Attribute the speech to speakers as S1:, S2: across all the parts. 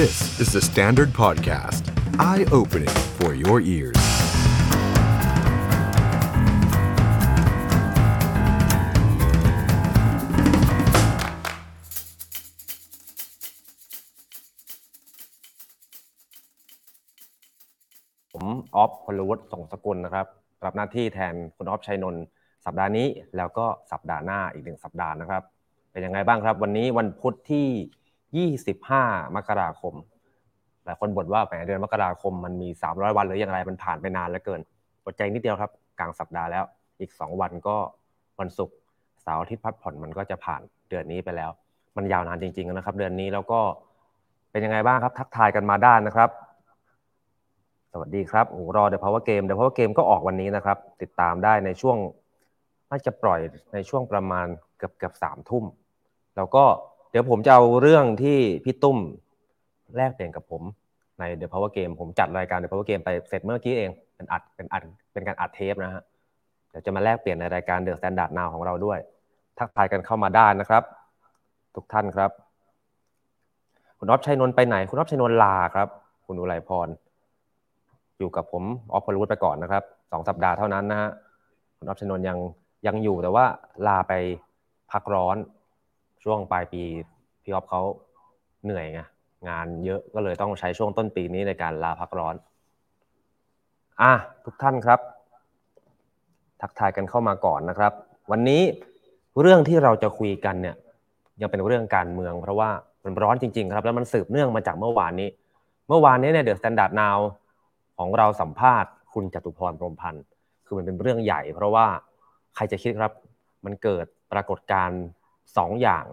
S1: This is the Standard Podcast. Eye-opening for your ears..
S2: ผมออฟพลวุฒิส่งสกุลนะครับรับหน้าที่แทนคุณออฟชัยนนท์สัปดาห์นี้แล้วก็สัปดาห์หน้าอีกหนึ่งสัปดาห์นะครับ เป็นยังไงบ้างครับ วันนี้วันพุธที่ 25 มกราคม หลายคนบ่นว่าแหมเดือนมกราคมมันมี 300 วันหรืออย่างไรมันผ่านไปนานเหลือเกินอดใจนิดเดียวครับกลางสัปดาห์แล้ว อีก 2 วันก็วันศุกร์เสาร์อาทิตย์พักผ่อนมันก็จะผ่านเดือนนี้ไปแล้ว มันยาวนานจริงๆนะครับ เดือนนี้แล้วก็เป็นยังไงบ้างครับ ทักทายกันมาได้นะครับ สวัสดีครับโอ้รอ The Power Game The Power Game ก็ออกวันนี้นะครับ ติดตามได้ในช่วงน่าจะปล่อยในช่วงประมาณเกือบเกือบสามทุ่มแล้วก็ เดี๋ยวผมจะเอาเรื่องที่พี่ตุ้มแลกเปลี่ยนกับผมใน The Power Game ผมจัดรายการ The Power Game ไปเสร็จเมื่อกี้เอง เป็นอัดเป็นอัดเป็นการอัดเทปนะฮะเดี๋ยวจะมาแลกเปลี่ยนในรายการ The Standard Now ของเราด้วย ทักทายกันเข้ามาได้นะครับ ทุกท่านครับ คุณอ๊อฟชัยนนท์ไปไหน คุณอ๊อฟชัยนนท์ลาครับ คุณอุไรพร อยู่กับผมออฟพลวุฒิไปก่อนนะครับสองสัปดาห์เท่านั้นนะฮะคุณออฟชนนท์ยังยังอยู่แต่ว่าลาไปพักร้อน ช่วงปลายปีพี่ออฟเขาเหนื่อยไงงานเยอะก็เลยต้องใช้ช่วงต้นปีนี้ในการลาพักร้อน อะทุกท่านครับ ทักทายกันเข้ามาก่อนนะครับ วันนี้เรื่องที่เราจะคุยกันเนี่ย ยังเป็นเรื่องการเมือง เพราะว่ามันร้อนจริง ๆ ครับ แล้วมันสืบเนื่องมาจากเมื่อวานนี้ เมื่อวานนี้เนี่ย THE STANDARD NOW ของเราสัมภาษณ์คุณจตุพรพรหมพันธุ์คือมันเป็นเรื่องใหญ่ เพราะว่าใครจะคิดครับมันเกิดปรากฏการณ์ สองอย่าง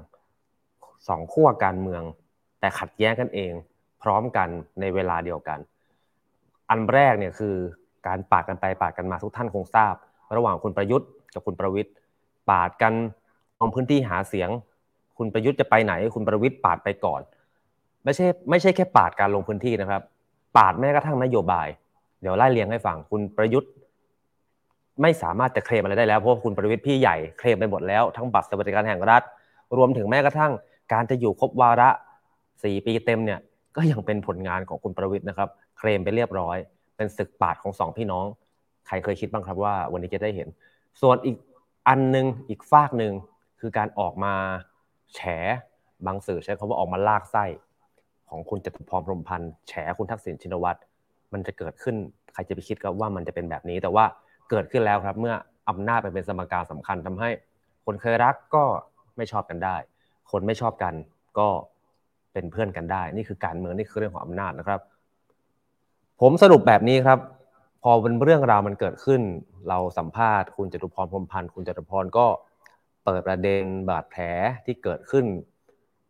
S2: สองขั้วการเมือง แต่ขัดแย้งกันเอง พร้อมกันในเวลาเดียวกัน อันแรกเนี่ยคือการปาดกันไปปาดกันมาทุกท่านคงทราบ ระหว่างคุณประยุทธ์กับคุณประวิตรปาดกันลงพื้นที่หาเสียง คุณประยุทธ์จะไปไหน คุณประวิทย์ปาดไปก่อน ไม่ใช่ไม่ใช่แค่ปาดการลงพื้นที่นะครับ ปาดแม้กระทั่งนโยบาย เดี๋ยวไล่เรียงให้ฟังคุณประยุทธ์ ไม่สามารถจะเคลมอะไรได้แล้วเพราะคุณประวิทย์พี่ใหญ่เคลมไปหมดแล้วทั้งบัตรสวัสดิการแห่งรัฐ รวมถึงแม้กระทั่งการจะอยู่ครบวาระสี่ปีเต็มเนี่ยก็ยังเป็นผลงานของคุณประวิทย์นะครับ เคลมไปเรียบร้อย เป็นศึกปาดของสองพี่น้อง ใครเคยคิดบ้างครับว่าวันนี้จะได้เห็น ส่วนอีกอันนึงอีกฝากหนึ่งคือการออกมาแฉบางสื่อใช้คำว่าออกมาลากไส้ ของคุณจตุพรพรมพันธ์แฉคุณทักษิณชินวัตรมันจะเกิดขึ้นใครจะไปคิดครับว่ามันจะเป็นแบบนี้ แต่ว่าเกิดขึ้นแล้วครับ เมื่ออำนาจไปเป็นสมการสำคัญทำให้ คนเคยรักก็ ไม่ชอบกันได้ คนไม่ชอบกันก็เป็นเพื่อนกันได้ นี่คือการเมืองนี่คือเรื่องของอำนาจนะครับ ผมสรุปแบบนี้ครับ พอเป็นเรื่องราวมันเกิดขึ้น เราสัมภาษณ์คุณจตุพรพรมพันธ์คุณจตุพรก็เปิดประเด็นบาดแผลที่เกิดขึ้น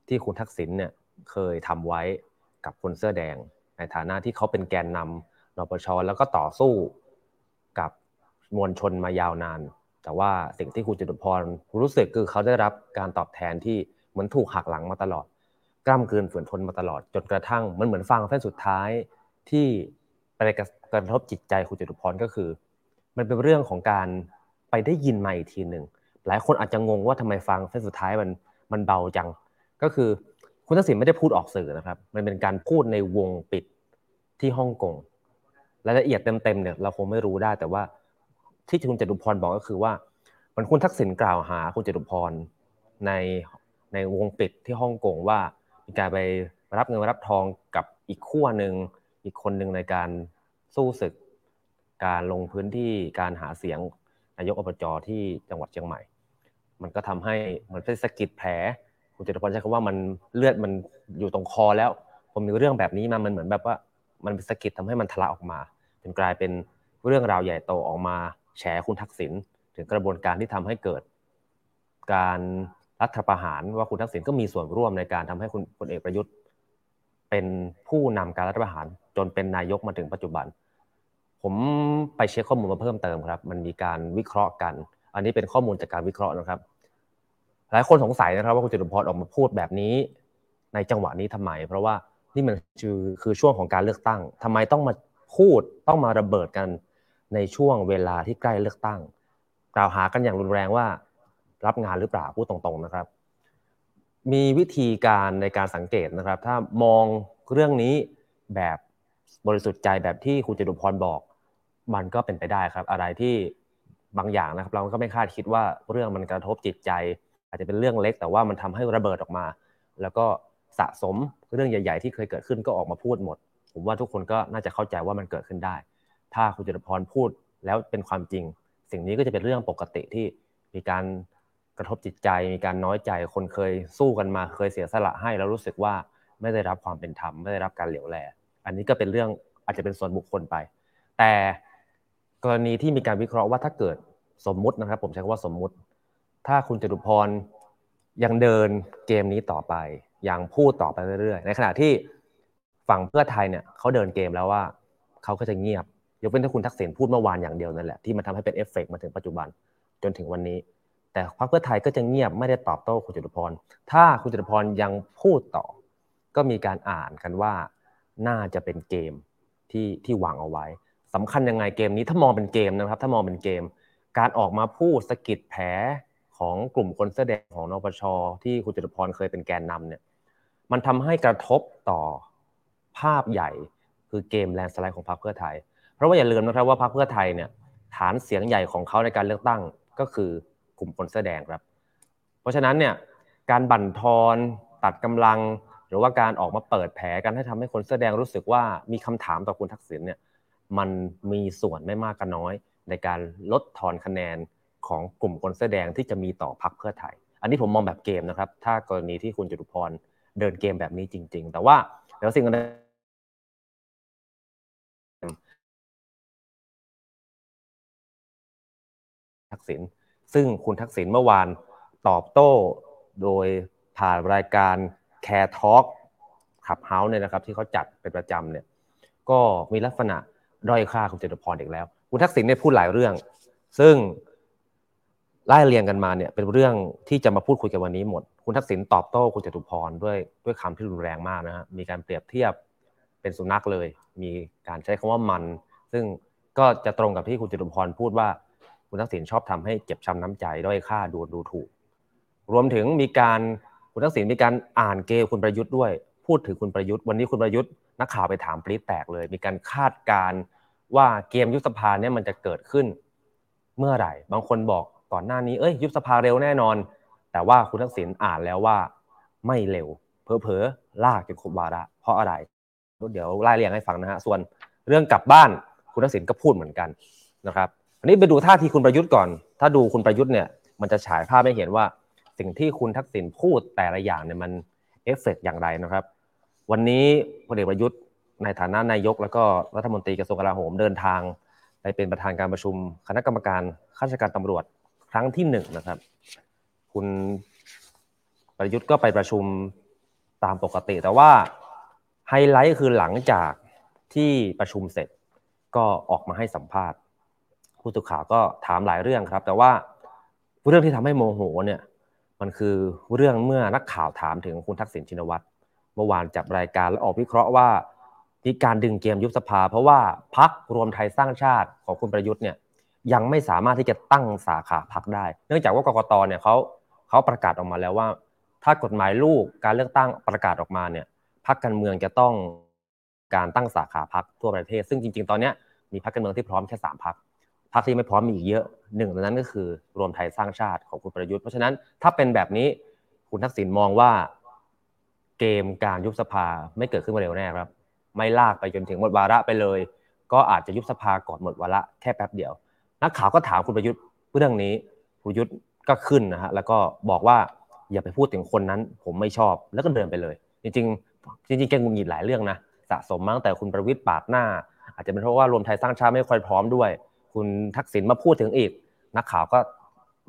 S2: ที่คุณทักษิณเนี่ยเคยทำไว้กับคนเสื้อแดง ในฐานะที่เขาเป็นแกนนำนปชแล้วก็ต่อสู้กับมวลชนมายาวนาน แต่ว่าสิ่งที่คุณจตุพรรู้สึกคือเขาได้รับการตอบแทนที่เหมือนถูกหักหลังมาตลอด กล้ามเกลืนฝืนทนมาตลอด จนกระทั่งมันเหมือนฟังเส้นสุดท้ายที่ไปกระทบจิตใจคุณจตุพรก็คือ มันเป็นเรื่องของการไปได้ยินมาอีกทีหนึ่งหลายคนอาจจะงงว่าทำไมฟังเส้นสุดท้ายมันมันเบาจัง ก็คือคุณทักษิณไม่ได้พูดออกสื่อนะครับ มันเป็นการพูดในวงปิดที่ฮ่องกงรายละเอียดเต็มๆเนี่ยเราคงไม่รู้ได้แต่ว่า ที่คุณจตุพรบอกก็คือว่ามันคุณทักษิณกล่าวหาคุณจตุพรในในวงปิดที่ฮ่องกงว่ามีการไปรับเงินรับทองกับอีกขั้วหนึ่งอีกคนหนึ่งในการสู้ศึก การลงพื้นที่การหาเสียงนายกอบจที่จังหวัดเชียงใหม่ มันก็ทำให้มันเป็นสะกิดแผล คุณจตุพรใช้คำว่ามันเลือดมันอยู่ตรงคอแล้วผมมีเรื่องแบบนี้มามันเหมือนแบบว่ามันเป็นสกิดทำให้มันทะลักออกมาจนกลายเป็นเรื่องราวใหญ่โตออกมา แฉคุณทักษิณถึงกระบวนการที่ทำให้เกิด การรัฐประหารว่าคุณทักษิณก็มีส่วนร่วมในการทำให้คุณพลเอกประยุทธ์ เป็นผู้นำการรัฐประหารจนเป็นนายกมาถึงปัจจุบัน ผมไปเช็คข้อมูลมาเพิ่มเติมครับ มันมีการวิเคราะห์กัน อันนี้เป็นข้อมูลจากการวิเคราะห์นะครับ หลายคนสงสัยนะครับ ว่าคุณจตุพรออกมาพูดแบบนี้ ในจังหวะนี้ทำไม เพราะว่านี่มันคือคือช่วงของการเลือกตั้งทำไมต้องมาพูดต้องมาระเบิดกัน ในช่วงเวลาที่ใกล้เลือกตั้ง กล่าวหากันอย่างรุนแรงว่ารับงานหรือเปล่าพูดตรงๆนะครับ มีวิธีการในการสังเกตนะครับ ถ้ามองเรื่องนี้แบบบริสุทธิ์ใจแบบที่คุณจตุพรบอก มันก็เป็นไปได้ครับ อะไรที่บางอย่างนะครับ เราก็ไม่คาดคิดว่าเรื่องมันกระทบจิตใจ อาจจะเป็นเรื่องเล็ก แต่ว่ามันทำให้ระเบิดออกมา แล้วก็สะสมเรื่องใหญ่ ๆ ที่เคยเกิดขึ้นก็ออกมาพูดหมด ผมว่าทุกคนก็น่าจะเข้าใจว่ามันเกิดขึ้นได้ ถ้าคุณจตุพรพูดแล้วเป็นความจริง สิ่งนี้ก็จะเป็นเรื่องปกติที่มีการกระทบจิตใจมีการน้อยใจคนเคยสู้กันมาเคยเสียสละให้แล้วรู้สึกว่าไม่ได้รับความเป็นธรรมไม่ได้รับการเหลียวแล อันนี้ก็เป็นเรื่องอาจจะเป็นส่วนบุคคลไป แต่กรณีที่มีการวิเคราะห์ว่าถ้าเกิดสมมุตินะครับ ผมใช้คำว่าสมมุติ ถ้าคุณจตุพรยังเดินเกมนี้ต่อไปยังพูดต่อไปเรื่อยๆ ในขณะที่ฝั่งเพื่อไทยเนี่ยเขาเดินเกมแล้วว่าเขาก็จะเงียบ ยกเว้นถ้าคุณทักษิณพูดเมื่อวานอย่างเดียวนั่นแหละที่มันทำให้เป็นเอฟเฟกต์มาถึงปัจจุบันจนถึงวันนี้ แต่พรรคเพื่อไทยก็จะเงียบไม่ได้ตอบโต้คุณจตุพรถ้าคุณจตุพรยังพูดต่อ ก็มีการอ่านกันว่า น่าจะเป็นเกมที่ที่วางเอาไว้สำคัญยังไงเกมนี้ถ้ามองเป็นเกมนะครับ ถ้ามองเป็นเกม การออกมาพูดสกิดแผลของกลุ่มคนเสื้อแดงของนปชที่คุณจตุพรเคยเป็นแกนนำเนี่ยมันทำให้กระทบต่อภาพใหญ่คือเกมแลนสไลด์ของพรรคเพื่อไทย เพราะว่าอย่าลืมนะครับว่าพรรคเพื่อไทยเนี่ยฐานเสียงใหญ่ของเขาในการเลือกตั้งก็คือกลุ่มคนเสื้อแดงครับ เพราะฉะนั้นเนี่ยการบั่นทอนตัดกำลัง หรือว่าการออกมาเปิดแผลกันให้ทำให้คนเสื้อแดงรู้สึกว่ามีคำถามต่อคุณทักษิณเนี่ยมันมีส่วนไม่มากก็น้อย ในการลดทอนคะแนนของกลุ่มคนเสื้อแดงที่จะมีต่อพรรคเพื่อไทย อันนี้ผมมองแบบเกมนะครับ ถ้ากรณีที่คุณจตุพรเดินเกมแบบนี้จริง ๆ แต่ว่าเดี๋ยวสิ่ง ทักษิณซึ่งคุณทักษิณเมื่อวานตอบโต้โดยผ่านรายการ CARE Talkขับเฮาส์เนี่ยนะครับที่เขาจัดเป็นประจำเนี่ยก็มีลักษณะด้อยค่าคุณจตุพรอีกแล้ว คุณทักษิณเนี่ยพูดหลายเรื่อง ซึ่งไล่เรียงกันมาเนี่ยเป็นเรื่องที่จะมาพูดคุยกันวันนี้หมด คุณทักษิณตอบโต้คุณจตุพรด้วยด้วยคำที่รุนแรงมากนะฮะมีการเปรียบเทียบเป็นสุนัขเลย มีการใช้คำว่ามัน ซึ่งก็จะตรงกับที่คุณจตุพรพูดว่า คุณทักษิณชอบทำให้เจ็บช้ำน้ำใจด้อยค่าดูดูถูก รวมถึงมีการคุณทักษิณมีการอ่านเกมคุณประยุทธ์ด้วย พูดถึงคุณประยุทธ์วันนี้คุณประยุทธ์นักข่าวไปถามปรี๊ดแตกเลย มีการคาดการ์ว่าเกมยุบสภาเนี่ยมันจะเกิดขึ้นเมื่อไหร่ บางคนบอกก่อนหน้านี้เอ้ยยุบสภาเร็วแน่นอน แต่ว่าคุณทักษิณอ่านแล้วว่าไม่เร็วเพอๆลากจนครบวาระเพราะอะไรเดี๋ยวไล่เรียงให้ฟังนะฮะส่วนเรื่องกลับบ้านคุณทักษิณก็พูดเหมือนกันนะครับ อันนี้ไปดูท่าทีคุณประยุทธ์ก่อน ถ้าดูคุณประยุทธ์เนี่ยมันจะฉายภาพให้เห็นว่า สิ่งที่คุณทักษิณพูดแต่ละอย่างเนี่ยมันเอฟเฟกอย่างไรนะครับ วันนี้พลเอกประยุทธ์ในฐานะนายก แล้วก็รัฐมนตรีกระทรวงกลาโหมเดินทาง ไปเป็นประธานการประชุม คณะกรรมการข้าราชการตำรวจครั้งที่หนึ่งนะครับ คุณประยุทธ์ก็ไปประชุมตามปกติ แต่ว่าไฮไลท์คือหลังจากที่ประชุมเสร็จก็ออกมาให้สัมภาษณ์ ผู้สื่อข่าวก็ถามหลายเรื่องครับ แต่ว่าเรื่องที่ทำให้โมโหเนี่ยมันคือเรื่องเมื่อนักข่าวถามถึงคุณทักษิณชินวัตรเมื่อวานจับรายการและออกวิเคราะห์ว่ามีการดึงเกมยุบสภา เพราะว่าพักรวมไทยสร้างชาติของคุณประยุทธ์เนี่ยยังไม่สามารถที่จะตั้งสาขาพักได้ เนื่องจากว่ากกตเนี่ยเขาเขาประกาศออกมาแล้วว่า ถ้ากฎหมายลูกการเลือกตั้งประกาศออกมาเนี่ยพักการเมืองจะต้องการตั้งสาขาพักทั่วประเทศ ซึ่งจริง ๆ ตอนนี้มีพักการเมืองที่พร้อมแค่สามพัก พรรคที่ไม่พร้อมมีอีกเยอะหนึ่งในนั้นก็คือรวมไทยสร้างชาติของคุณประยุทธ์เพราะฉะนั้นถ้าเป็นแบบนี้คุณทักษิณมองว่า เกมการยุบสภาไม่เกิดขึ้นมาเร็วแน่ครับ ไม่ลากไปจนถึงหมดวาระไปเลย ก็อาจจะยุบสภาก่อนหมดวาระแค่แป๊บเดียว นักข่าวก็ถามคุณประยุทธ์เรื่องนี้คุณประยุทธ์ก็ขึ้นนะฮะแล้วก็บอกว่าอย่าไปพูดถึงคนนั้น ผมไม่ชอบแล้วก็เดินไปเลย จริงๆ จริงๆแกงุนหงิดหลายเรื่องนะสะสมมาตั้งแต่คุณประวิตรปาดหน้า อาจจะเป็นเพราะว่ารวมไทยสร้างชาติไม่ค่อยพร้อมด้วย คุณทักษิณมาพูดถึงอีก นักข่าวก็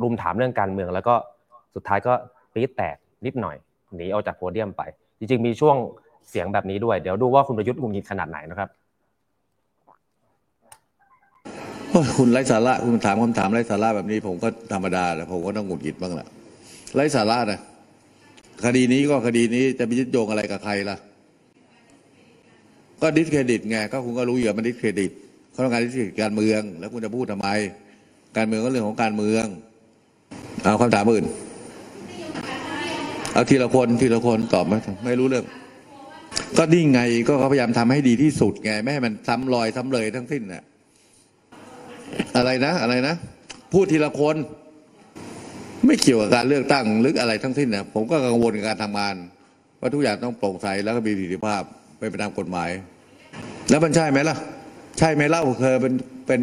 S2: รุมถามเรื่องการเมือง แล้วก็สุดท้ายก็ปี๊ดแตกนิดหน่อยหนีออกจากโพเดียมไป จริงๆ มีช่วงเสียงแบบนี้ด้วย เดี๋ยวดูว่าคุณประยุทธ์หงุนงิดขนาดไหนนะครับ
S3: คุณไร้สาระคุณถามคำถามไร้สาระแบบนี้ผมก็ธรรมดาแหละผมก็ต้องหงุดหงิดบ้างแหละไร้สาระนะคดีนี้ก็คดีนี้จะไปยึดโยงอะไรกับใครล่ะ ก็ discredit ไงก็คุณก็รู้อยู่มัน discredit เขาต้องการ discredit การเมือง แล้วคุณจะพูดทำไม การเมืองก็เรื่องของการเมือง เอาคำถามอื่น เอาทีละคนทีละคนตอบไหมไม่รู้เรื่อง ก็นี่ไงก็เขาพยายามทำให้ดีที่สุดไงไม่ให้มันซ้ำรอยซ้ำเลยทั้งสิ้นน่ะอะไรนะอะไรนะพูดทีละคน ไม่เกี่ยวกับการเลือกตั้งหรืออะไรทั้งสิ้นนะผมก็กังวลกับการทำงานว่าทุกอย่างต้องโปร่งใสแล้วก็มีประสิทธิภาพเป็นไปตามกฎหมาย แล้วมันใช่ไหมล่ะ ใช่ไหมเล่าเคยเป็นเป็น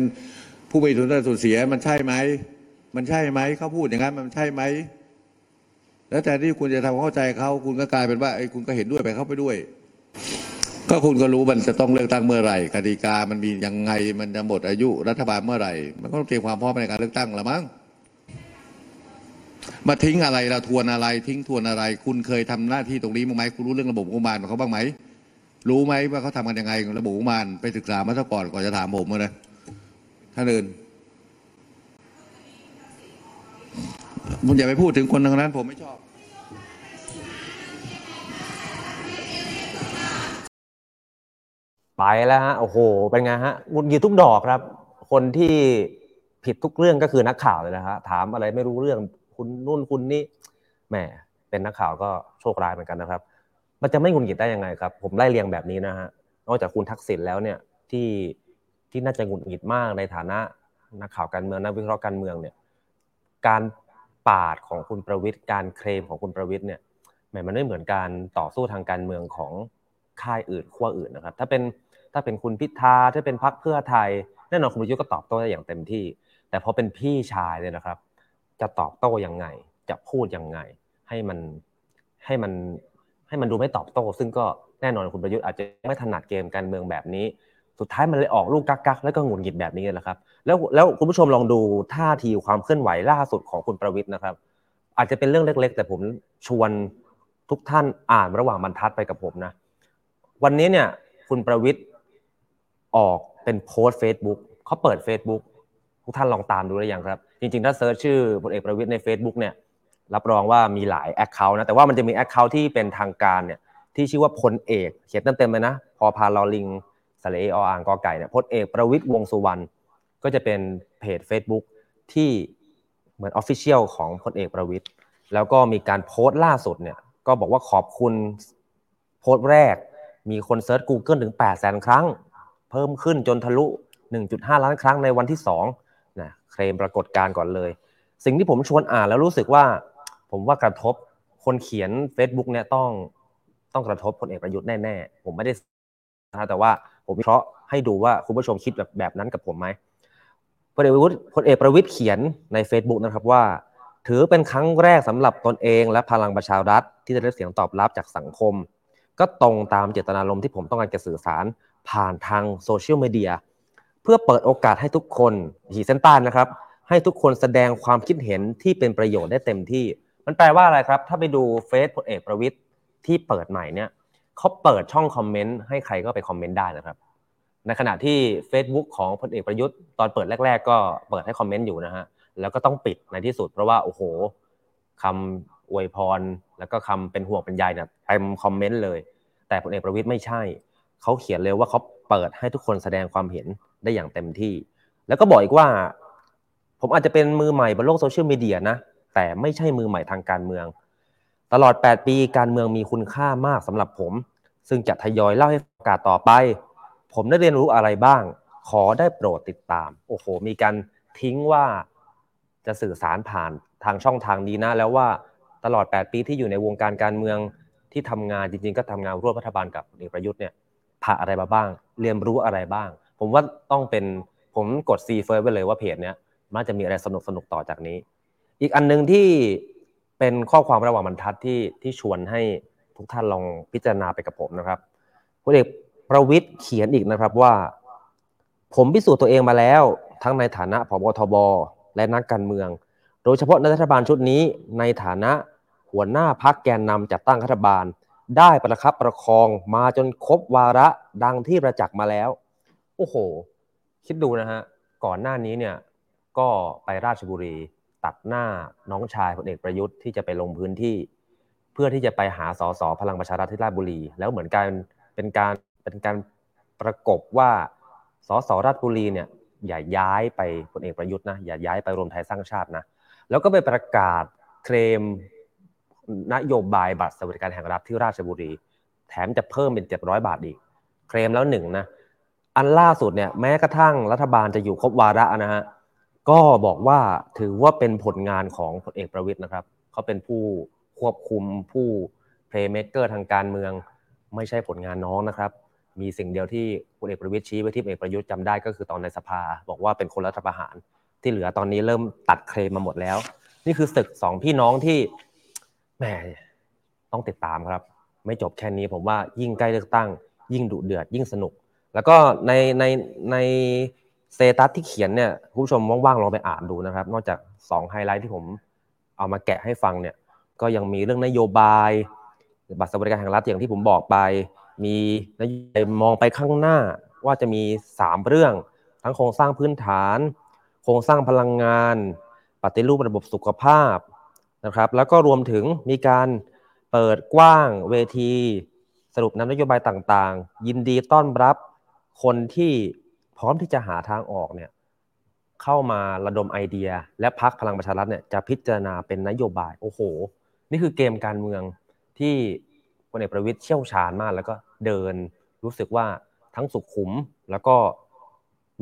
S3: ผู้มีส่วนได้ส่วนเสีย มันใช่ไหมมันใช่ไหมเขาพูดอย่างนั้นมันใช่ไหมแล้วแต่ที่คุณจะทำความเข้าใจเขาคุณก็กลายเป็นว่าไอ้คุณก็เห็นด้วยไปเข้าไปด้วย ก็คุณก็รู้มันจะต้องเลือกตั้งเมื่อไหร่กติกามันมียังไงมันจะหมดอายุรัฐบาลเมื่อไหร่ มันก็ต้องเตรียมความพร้อมในการเลือกตั้งละมั้งมาทิ้งอะไรเราทวนอะไร ทิ้งทวนอะไร คุณเคยทำหน้าที่ตรงนี้บ้างไหมคุณรู้เรื่องระบบงบประมาณของเขาบ้างไหม รู้ไหมว่าเขาทำกันยังไงระบบงบประมาณไปศึกษามาซะก่อนก่อนจะถามผมนะท่านอื่นผมอย่าไปพูดถึงคนทางนั้น ผมไม่ชอบ
S2: ไปแล้วฮะโอ้โห เป็นไงฮะงุดหงิดทุกดอกครับ คนที่ผิดทุกเรื่องก็คือนักข่าวเลยนะฮะถามอะไรไม่รู้เรื่องคุณนู่นคุณนี่แหมเป็นนักข่าวก็โชคร้ายเหมือนกันนะครับ มันจะไม่หงุดหงิดได้ยังไงครับ ผมไล่เรียงแบบนี้นะฮะนอกจากคุณทักษิณแล้วเนี่ยที่ที่น่าจะหงุดหงิดมากในฐานะนักข่าวการเมืองนักวิเคราะห์การเมืองเนี่ยการปาดของคุณประวิทย์การเคลมของคุณประวิทย์เนี่ยแหมมันไม่เหมือนการต่อสู้ทางการเมืองของค่ายอื่นขั้วอื่นนะครับ ถ้าเป็นถ้าเป็นคุณพิธาถ้าเป็นพรรคเพื่อไทยแน่นอนคุณประยุทธ์ก็ตอบโต้ได้อย่างเต็มที่ แต่พอเป็นพี่ชายเนี่ยนะครับ จะตอบโต้ยังไง จะพูดยังไง ให้มันให้มัน ให้มันดูไม่ตอบโต้ ซึ่งก็แน่นอนคุณประยุทธ์อาจจะไม่ถนัดเกมการเมืองแบบนี้ สุดท้ายมันเลยออกลูกกักกักแล้วก็หงุดหงิดแบบนี้แหละครับแล้วแล้วคุณผู้ชมลองดูท่าทีความเคลื่อนไหวล่าสุดของคุณประวิตรนะครับ อาจจะเป็นเรื่องเล็ก ๆ แต่ผมชวนทุกท่านอ่านระหว่างบรรทัดไปกับผมนะ วันนี้เนี่ยคุณประวิตรออกเป็นโพสต์ Facebook เขาเปิด Facebook ทุกท่านลองตามดูได้ยังครับ จริงๆ ถ้า search ชื่อพลเอกประวิตรใน Facebook เนี่ย รับรองว่ามีหลาย account นะแต่ว่ามันจะมี account ที่เป็นทางการเนี่ยที่ชื่อว่าพลเอกเขียนเต็มๆเลยนะพอพานลอลิงสระเออ่างกอไก่เนี่ยพลเอกประวิตร วงษ์สุวรรณก็จะเป็นเพจ Facebook ที่เหมือน official ของพลเอกประวิตรแล้วก็มีการโพสต์ล่าสุดเนี่ยก็บอกว่าขอบคุณโพสต์แรก มีคน search Google ถึง 8 0 0 0 0 0ครั้ง เพิ่มขึ้นจนทะลุ 1.5 ล้านครั้งในวันที่2นะเคลมปรากฏการณ์ก่อนเลย สิ่งที่ผมชวนอ่านแล้วรู้สึกว่า ผมว่ากระทบคนเขียน Facebook เนี่ยต้องต้องกระทบพลเอกประยุทธ์แน่ๆผมไม่ได้นะแต่ว่าผมวิเคราะห์ให้ดูว่าคุณผู้ชมคิดแบบแบบนั้นกับผมไหมพลเอกประวิทย์พลเอกประวิทย์เขียนใน Facebook นะครับว่า ถือเป็นครั้งแรกสำหรับตนเอง และพลังประชารัฐ ที่ได้รับเสียงตอบรับจากสังคม ก็ตรงตามเจตนารมณ์ที่ผมต้องการจะสื่อสารผ่านทางโซเชียลมีเดียเพื่อเปิดโอกาสให้ทุกคนหีเส้นใต้นะครับ ให้ทุกคนแสดงความคิดเห็นที่เป็นประโยชน์ได้เต็มที่ มันแปลว่าอะไรครับ ถ้าไปดูเฟซพลเอกประวิตรที่เปิดใหม่เนี่ยเขาเปิดช่องคอมเมนต์ให้ใครก็ไปคอมเมนต์ได้นะครับ ในขณะที่ Facebook ของพลเอกประยุทธ์ตอนเปิดแรก ๆ ก็เปิดให้คอมเมนต์อยู่นะฮะแล้วก็ต้องปิดในที่สุด เพราะว่าโอ้โหคำอวยพร แล้วก็คำเป็นห่วงเป็นใยเนี่ยเต็มคอมเมนต์เลย แต่พลเอกประวิตรไม่ใช่เขาเขียนเลยว่าเขาเปิดให้ทุกคนแสดงความเห็นได้อย่างเต็มที่ แล้วก็บอกอีกว่า ผมอาจจะเป็นมือใหม่บนโลกโซเชียลมีเดียนะ แต่ไม่ใช่มือใหม่ทางการเมือง ตลอด 8 ปีการเมืองมีคุณค่ามากสำหรับผม ซึ่งจะทยอยเล่าให้โอกาสต่อไป ผมได้เรียนรู้อะไรบ้าง ขอได้โปรดติดตาม โอ้โห มีการทิ้งว่าจะสื่อสารผ่านทางช่องทางนี้นะ แล้วว่าตลอด 8 ปีที่อยู่ในวงการการเมืองที่ทำงานจริง ๆ ก็ทำงานร่วมรัฐบาลกับเอกประยุทธ์เนี่ยผ่าอะไรมาบ้าง เรียนรู้อะไรบ้าง ผมว่าต้องเป็นผมกดซีเฟิร์ไว้เลยว่าเพจเนี้ยน่าจะมีอะไรสนุกสนุกต่อจากนี้ อีกอันหนึงที่เป็นข้อความระหว่างบรรทัดที่ที่ชวนให้ทุกท่านลองพิจารณาไปกับผมนะครับพลเอกประวิทย์เขียนอีกนะครับว่า ผมพิสูจน์ตัวเองมาแล้ว ทั้งในฐานะผบทบและนักการเมือง โดยเฉพาะในรัฐบาลชุดนี้ ในฐานะหัวหน้าพักแกนนำจัดตั้งรัฐบาล ได้ประคับประคองมาจนครบวาระดังที่ประจักษ์มาแล้ว โอ้โห คิดดูนะฮะก่อนหน้านี้เนี่ยก็ไปราชบุรี ตัดหน้าน้องชายพลเอกประยุทธ์ที่จะไปลงพื้นที่ เพื่อที่จะไปหาสสพลังประชารัฐที่ราชบุรี แล้วเหมือนการเป็นการเป็นการประกบว่าสสราชบุรีเนี่ยอย่าย้ายไปพลเอกประยุทธ์นะอย่าย้ายไปรวมไทยสร้างชาตินะแล้วก็ไปประกาศเคลมนโยบายบัตรสวัสดิการแห่งรัฐที่ราชบุรี แถมจะเพิ่มเป็นเจ็ดร้อยบาทอีก เคลมแล้วหนึ่งนะ อันล่าสุดเนี่ยแม้กระทั่งรัฐบาลจะอยู่ครบวาระนะฮะ ก็บอกว่าถือว่าเป็นผลงานของพลเอกประวิทย์นะครับ เขาเป็นผู้ควบคุมผู้เพลย์เม k เกอร์ทางการเมือง ไม่ใช่ผลงานน้องนะครับ มีสิ่งเดียวที่พลเอกประวิทย์ชี้ไว้ที่พลเอกประยุทธ์จำได้ก็คือตอนในสภา บอกว่าเป็นคนรัฐประหาร ที่เหลือตอนนี้เริ่มตัดเคลมมาหมดแล้ว นี่คือศึกสองพี่น้องที่แหมต้องติดตามครับ ไม่จบแค่นี้ผมว่ายิ่งใกล้เลือกตั้ง ยิ่งดุเดือดยิ่งสนุก แล้วก็ในในใน เซตัสที่เขียนเนี่ยผู้ชมว่างๆลองไปอ่านดูนะครับ นอกจาก2ไฮไลท์ที่ผมเอามาแกะให้ฟังเนี่ยก็ยังมีเรื่องนโยบาย บัตรสวัสดิการแห่งรัฐอย่างที่ผมบอกไป มีนโยบายมองไปข้างหน้าว่าจะมี 3 เรื่อง ทั้งโครงสร้างพื้นฐาน โครงสร้างพลังงาน ปฏิรูประบบสุขภาพนะครับ แล้วก็รวมถึงมีการเปิดกว้างเวที สรุปนโยบายต่างๆ ยินดีต้อนรับคนที่ พร้อมที่จะหาทางออกเนี่ยเข้ามาระดมไอเดีย และพักพลังประชารัฐเนี่ยจะพิจารณาเป็นนโยบายโอ้โห นี่คือเกมการเมืองที่พลเอกประวิตยเชี่ยวชาญมาก แล้วก็เดินรู้สึกว่าทั้งสุขุมแล้วก็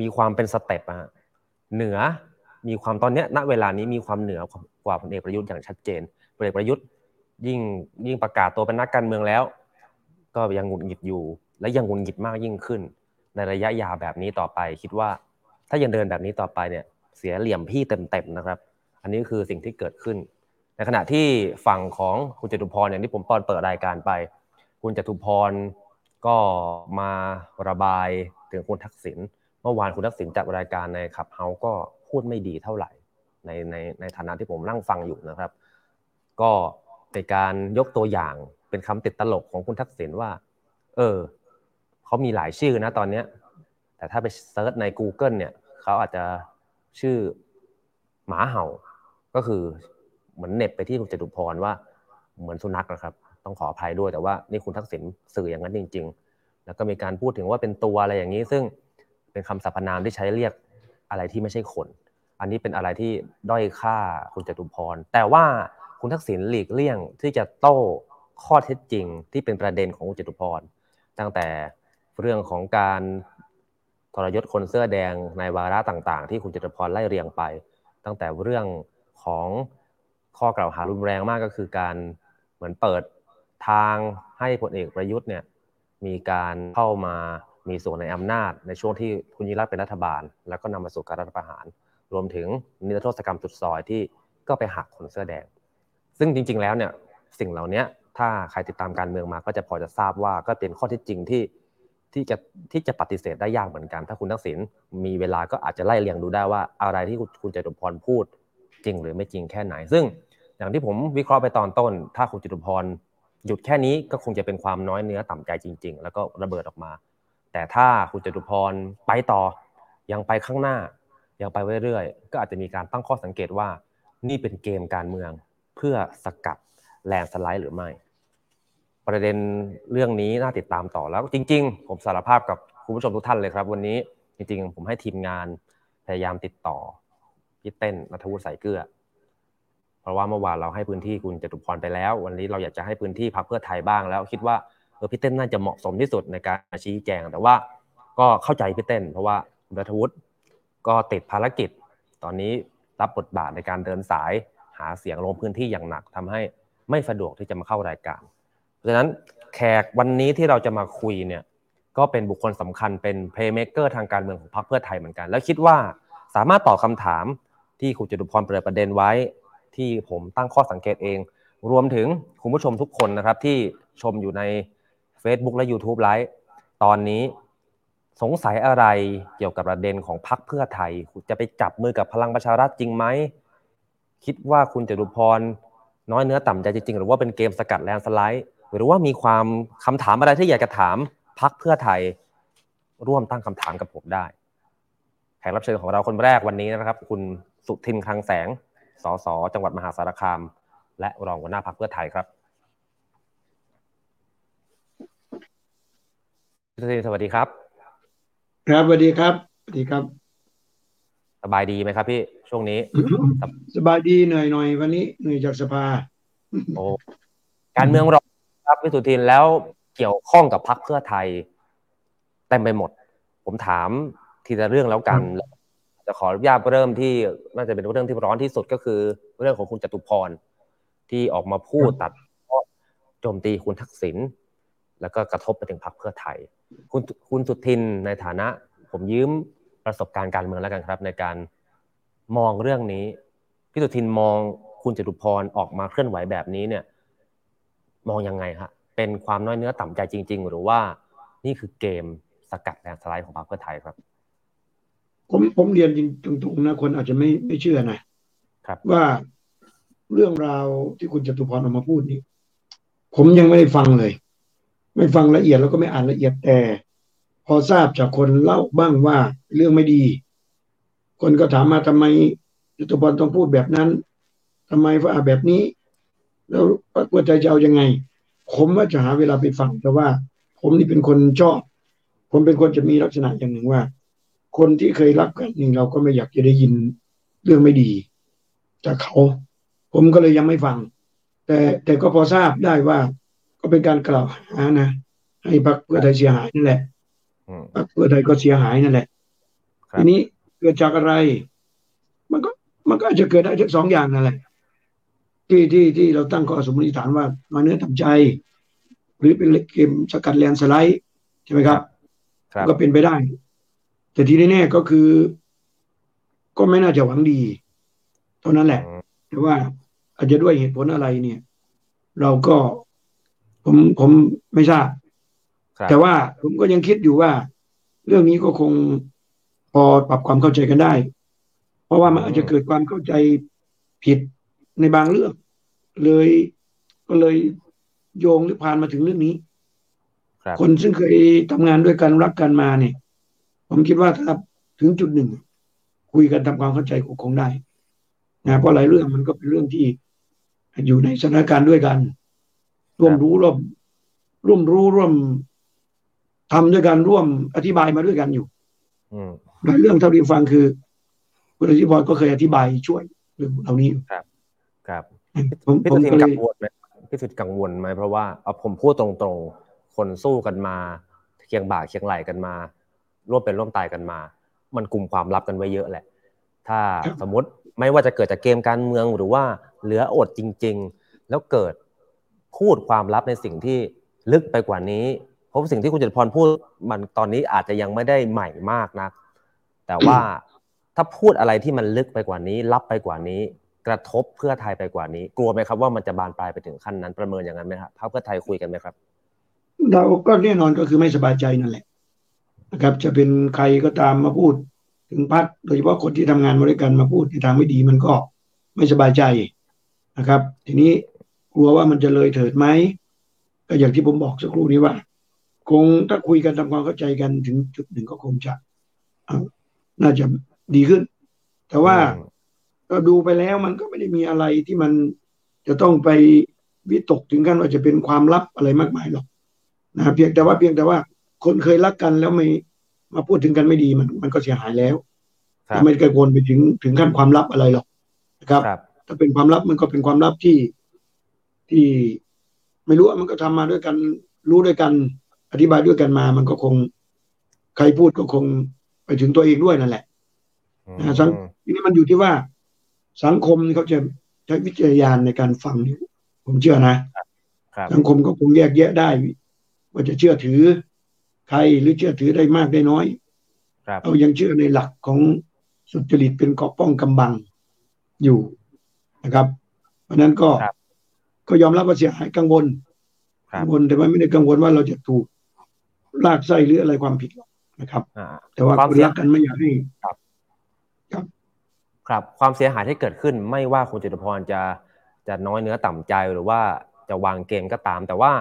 S2: มีความเป็นสเต็ปอะเหนือมีความตอนนี้ณเวลานี้มีความเหนือกว่าพลเอกประยุทธ์อย่างชัดเจนพลเอกประยุทธ์ยิ่งยิ่งประกาศตัวเป็นนักการเมืองแล้ว ก็ยังหงุดหงิดอยู่ และยังหงุดหงิดมากยิ่งขึ้น ในระยะยาวแบบนี้ต่อไป คิดว่าถ้ายังเดินแบบนี้ต่อไปเนี่ยเสียเหลี่ยมพี่เต็มๆนะครับ อันนี้คือสิ่งที่เกิดขึ้น ในขณะที่ฝั่งของคุณจตุพรอย่างที่ผมตอนเปิดรายการไป คุณจตุพรก็มาระบายถึงคุณทักษิณเมื่อวานคุณทักษิณจัดรายการในขับเฮาก็พูดไม่ดีเท่าไหร่ในในในฐานะที่ผมนั่งฟังอยู่นะครับ ก็เป็นการยกตัวอย่างเป็นคำติดตลกของคุณทักษิณว่า เออ เขามีหลายชื่อนะตอนเนี้ย แต่ถ้าไปเซิร์ชใน Google เนี่ยเขาอาจจะชื่อหมาเห่า ก็คือเหมือนเน็ตไปที่คุณจตุพรว่าเหมือนสุนัขนะครับ ต้องขออภัยด้วยแต่ว่านี่คุณทักษิณสื่ออย่างนั้นจริง ๆ แล้วก็มีการพูดถึงว่าเป็นตัวอะไรอย่างนี้ ซึ่งเป็นคำสรรพนามที่ใช้เรียกอะไรที่ไม่ใช่คน อันนี้เป็นอะไรที่ด้อยค่าคุณจตุพร แต่ว่าคุณทักษิณหลีกเลี่ยงที่จะโต้ข้อเท็จจริงที่เป็นประเด็นของคุณจตุพร ตั้งแต่ เรื่องของการทรยศคนเสื้อแดงในวาระต่างๆ ที่คุณจตุพรไล่เรียงไป ตั้งแต่เรื่องของข้อกล่าวหารุนแรงมากก็คือการเหมือนเปิดทางให้พลเอกประยุทธ์เนี่ยมีการเข้ามามีส่วนในอำนาจในช่วงที่คุณยิ่งรักเป็นรัฐบาล แล้วก็นำมาสู่การรัฐประหาร รวมถึงนิรโทษกรรมสุดซอยที่ก็ไปหักคนเสื้อแดง ซึ่งจริง ๆ แล้วเนี่ยสิ่งเหล่านี้ถ้าใครติดตามการเมืองมาก็จะพอจะทราบว่าก็เป็นข้อเท็จจริงที่ ที่จะที่จะปฏิเสธได้ยากเหมือนกัน ถ้าคุณทักษิณมีเวลาก็อาจจะไล่เรียงดูได้ว่าอะไรที่คุณจตุพรพูดจริงหรือไม่จริงแค่ไหน ซึ่งอย่างที่ผมวิเคราะห์ไปตอนต้น ถ้าคุณจตุพรหยุดแค่นี้ก็คงจะเป็นความน้อยเนื้อต่ำใจจริง ๆ แล้วก็ระเบิดออกมา แต่ถ้าคุณจตุพรไปต่อยังไปข้างหน้า ยังไปเรื่อยๆก็อาจจะมีการตั้งข้อสังเกตว่า นี่เป็นเกมการเมืองเพื่อสกัดแลนสไลด์หรือไม่ ประเด็นเรื่องนี้น่าติดตามต่อแล้วจริง ๆ ผมสารภาพกับคุณผู้ชมทุกท่านเลยครับ วันนี้จริงๆ ผมให้ทีมงานพยายามติดต่อพี่เต้นนัทวุฒิสายเกลือ เพราะว่าเมื่อวานเราให้พื้นที่คุณจตุพรไปแล้ว วันนี้เราอยากจะให้พื้นที่พักเพื่อไทยบ้างแล้ว คิดว่าเออพี่เต้นน่าจะเหมาะสมที่สุดในการชี้แจง แต่ว่าก็เข้าใจพี่เต้น เพราะว่าณัฐวุฒิก็ติดภารกิจ ตอนนี้รับบทบาทในการเดินสายหาเสียงลงพื้นที่อย่างหนักทำให้ไม่สะดวกที่จะมาเข้ารายการ เพราะฉะนั้นแขกวันนี้ที่เราจะมาคุยเนี่ยก็เป็นบุคคลสำคัญเป็น playmaker ทางการเมืองของพรรคเพื่อไทยเหมือนกัน แล้วคิดว่าสามารถตอบคำถามที่คุณจตุพรเปิดประเด็นไว้ ที่ผมตั้งข้อสังเกตเอง รวมถึงคุณผู้ชมทุกคนนะครับที่ชมอยู่ใน Facebook และ YouTube ไลฟ์ตอนนี้สงสัยอะไรเกี่ยวกับประเด็นของพรรคเพื่อไทย จะไปจับมือกับพลังประชารัฐจริงไหม คิดว่าคุณจตุพรน้อยเนื้อต่ำใจจริงๆ หรือว่าเป็นเกมสกัดแลนสไลด์ หรือว่ามีความคำถามอะไรที่อยากจะถามพักเพื่อไทยร่วมตั้งคำถามกับผมได้ แขกรับเชิญของเราคนแรกวันนี้นะครับ คุณสุทินคลังแสง สสจังหวัดมหาสารคาม และรองหัวหน้าพักเพื่อไทยครับสุทินสวัสดีครับ
S4: ครับสวัสดีครับสวัสดีครับ
S2: สบายดีไหมครับ พี่ช่วงนี้
S4: สบายดีเหนื่อยหน่อยวันนี้เหนื่อยจากสภา
S2: โอ้การเมืองร้อน ครับพี่สุทินแล้วเกี่ยวข้องกับพรรคเพื่อไทยเต็มไปหมด ผมถามทีละเรื่องแล้วกัน จะขออนุญาตเริ่มที่น่าจะเป็นเรื่องที่ร้อนที่สุดก็คือ เรื่องของคุณจตุพรที่ออกมาพูดตัดโจมตีคุณทักษิณแล้วก็กระทบไปถึงพรรคเพื่อไทย คุณคุณสุทินในฐานะ ผมยืมประสบการณ์การเมืองแล้วกันครับ ในการมองเรื่องนี้พี่สุทินมองคุณจตุพรออกมาเคลื่อนไหวแบบนี้เนี่ย มองยังไงฮะเป็นความน้อยเนื้อต่ำใจจริง ๆ หรือว่านี่คือเกมสกัดแรงสไลด์ของพรรคเพื่อไทยครับ
S4: ผมผมเรียนจริงตรงๆนะคนอาจจะไม่ไม่เชื่อนะครับว่าเรื่องราวที่คุณจตุพรออกมาพูดนี่ผมยังไม่ได้ฟังเลย ไม่ฟังละเอียดแล้วก็ไม่อ่านละเอียดแต่ พอทราบจากคนเล่าบ้างว่าเรื่องไม่ดี คนก็ถามมาทำไมจตุพรต้องพูดแบบนั้นทำไมว่าแบบนี้ แล้วพรรคเพื่อไทยจะเอายังไง ผมว่าจะหาเวลาไปฟังแต่ว่า ผมนี่เป็นคนชอบ ผมเป็นคนจะมีลักษณะอย่างหนึ่งว่า คนที่เคยรักกันนี่เราก็ไม่อยากจะได้ยินเรื่องไม่ดีจากเขา ผมก็เลยยังไม่ฟัง แต่แต่ก็พอทราบได้ว่า ก็เป็นการกล่าวหานะให้พรรคเพื่อไทยเสียหายนั่นแหละ
S2: อืม
S4: พรรคเพื่อไทยก็เสียหายนั่นแหละ
S2: ครับ
S4: ทีนี้เกิดจากอะไร มันก็มันก็อาจจะเกิดได้ทั้งสองอย่างนั่นแหละ ที่ที่ที่เราตั้งข้อสมมติฐานว่ามาเนื้อทำใจ หรือเป็นเกมสกัดแลนด์สไลด์ใช่ไหมครับ
S2: ครับ
S4: ก็เป็นไปได้ แต่ที่แน่ๆก็คือ ก็ไม่น่าจะหวังดี เท่านั้นแหละ
S2: อืม
S4: แต่ว่าอาจจะด้วยเหตุผลอะไรเนี่ย เราก็ผมผมไม่ทราบ
S2: ครับ
S4: แต่ว่าผมก็ยังคิดอยู่ว่า เรื่องนี้ก็คงพอปรับความเข้าใจกันได้ เพราะว่ามันอาจจะเกิดความเข้าใจผิดในบางเรื่อง เลยก็เลยโยงหรือพานมาถึงเรื่องนี้
S2: ครับ
S4: คนซึ่งเคยทำงานด้วยกันรักกันมาเนี่ย ผมคิดว่าถ้าถึงจุดหนึ่ง คุยกันทำความเข้าใจก็คงได้นะเพราะหลายเรื่องมันก็เป็นเรื่องที่อยู่ในสถานการณ์ด้วยกัน ร่วมรู้ร่วมร่วมรู้ร่วมทำด้วยกันร่วมอธิบายมาด้วยกันอยู่
S2: อืม
S4: หลายเรื่องเท่าที่ฟังคือคุณอธิพรก็เคยอธิบายช่วยเรื่องเหล่านี้อยู่
S2: ครับ
S4: ผม
S2: พี่
S4: ผม
S2: สุทิน
S4: ก็เล
S2: กั
S4: ย
S2: งวลไหมพี่สุทินกังวลไหมเพราะว่าเอาผมพูดตรงๆ คนสู้กันมาเคียงบ่าเคียงไหลกันมา ร่วมเป็นร่วมตายกันมา มันกลุ่มความลับกันไว้เยอะแหละ ถ้า
S4: ครับ
S2: สมมติไม่ว่าจะเกิดจากเกมการเมืองหรือว่าเหลืออดจริง ๆ แล้วเกิดพูดความลับในสิ่งที่ลึกไปกว่านี้เพราะสิ่งที่คุณจตุพรพูดมันตอนนี้อาจจะยังไม่ได้ใหม่มากนักแต่ว่าถ้าพูดอะไรที่มันลึกไปกว่านี้ ลับไปกว่านี้ กระทบเพื่อไทยไปกว่านี้ กลัวไหมครับว่ามันจะบานปลายไปถึงขั้นนั้นประเมินอย่างนั้นไหมครับพรรคเพื่อไทยคุยกันไหมครับ
S4: เราก็แน่นอนก็คือไม่สบายใจนั่นแหละนะครับ จะเป็นใครก็ตามมาพูด ถึงพักโดยเฉพาะคนที่ทำงานมาด้วยกันมาพูดในทางไม่ดีมันก็ไม่สบายใจนะครับ ทีนี้กลัวว่ามันจะเลยเถิดไหมก็อย่างที่ผมบอกสักครู่นี้ว่า คงถ้าคุยกันทำความเข้าใจกันถึงจุดหนึ่งก็คงจะเอ่อน่าจะดีขึ้น แต่ว่า
S2: อืม
S4: ก็ดูไปแล้วมันก็ไม่ได้มีอะไรที่มันจะต้องไปวิตกถึงขั้นว่าจะเป็นความลับอะไรมากมายหรอกนะเพียงแต่ว่าเพียงแต่ว่าคนเคยรักกันแล้วไม่มาพูดถึงกันไม่ดีมัน มันก็เสียหายแล้ว
S2: ครับ
S4: ไม่ได้กระโกนไปถึงถึงขั้นความลับอะไรหรอกนะครับ
S2: ครับ
S4: ถ้าเป็นความลับมันก็เป็นความลับที่ที่ไม่รู้ว่ามันก็ทำมาด้วยกัน รู้ด้วยกัน อธิบายด้วยกันมา มันก็คงใครพูดก็คงไปถึงตัวเองด้วยนั่นแหละนะสังทีนี้มันอยู่ที่ว่า สังคมเขาจะใช้วิจารณญาณในการฟังเนี่ยผมเชื่อนะ
S2: ครับ
S4: สังคมก็คงแยกแยะได้ ว่าจะเชื่อถือใครหรือเชื่อถือได้มากได้น้อย
S2: ครับ
S4: เรายังเชื่อในหลักของสุจริตเป็นเกราะป้องกำบังอยู่นะครับ เพราะฉะนั้นก็
S2: ครับ
S4: ก็ยอมรับว่าเสียหายกังวล
S2: ครั
S4: กับงวลแต่ว่าไม่ได้กังวลว่าเราจะถูกลากไส้หรืออะไรความผิดหรอกนะครับ
S2: อ่า
S4: แต่ว่า
S2: ความ
S4: คน
S2: เสีย
S4: รักกันไม่อยากให้
S2: ครับความเสียหายที่เกิดขึ้นไม่ว่าคุณจตุพรจะจะน้อยเนื้อต่ำใจหรือว่าจะวางเกมก็ตาม แต่ว่า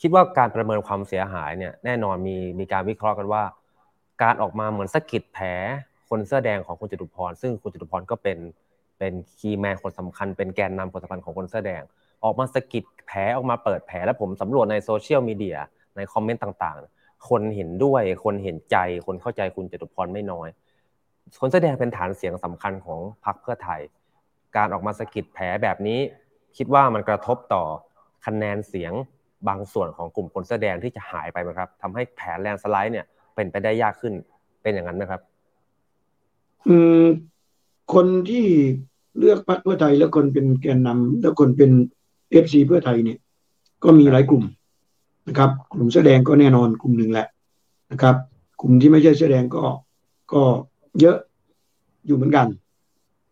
S2: คิดว่าการประเมินความเสียหายเนี่ยแน่นอนมีมีการวิเคราะห์กันว่า การออกมาเหมือนสะกิดแผลคนเสื้อแดงของคุณจตุพร ซึ่งคุณจตุพรก็เป็นเป็น key man คนสำคัญ เป็นแกนนำคนสำคัญของคนเสื้อแดง ออกมาสะกิดแผลออกมาเปิดแผลแล้วผมสำรวจในโซเชียลมีเดียในคอมเมนต์ต่างๆ คนเห็นด้วยคนเห็นใจคนเข้าใจคุณจตุพรไม่น้อย คนเสื้อแดงเป็นฐานเสียงสำคัญของพรรคเพื่อไทย การออกมาสะกิดแผลแบบนี้ คิดว่ามันกระทบต่อคะแนนเสียงบางส่วนของกลุ่มคนเสื้อแดงที่จะหายไปไหมครับทำให้แผน landslide เนี่ยเป็นไปได้ยากขึ้นเป็นอย่างนั้นไหมครับ
S4: อืมคนที่เลือกพรรคเพื่อไทย แล้วคนเป็นแกนนำแล้วคนเป็น FC เพื่อไทยเนี่ย ก็มีหลายกลุ่มนะครับ กลุ่มแสดงก็แน่นอนกลุ่มหนึ่งแหละนะครับ กลุ่มที่ไม่ใช่แสดงก็ก็ เยอะอยู่เหมือนกัน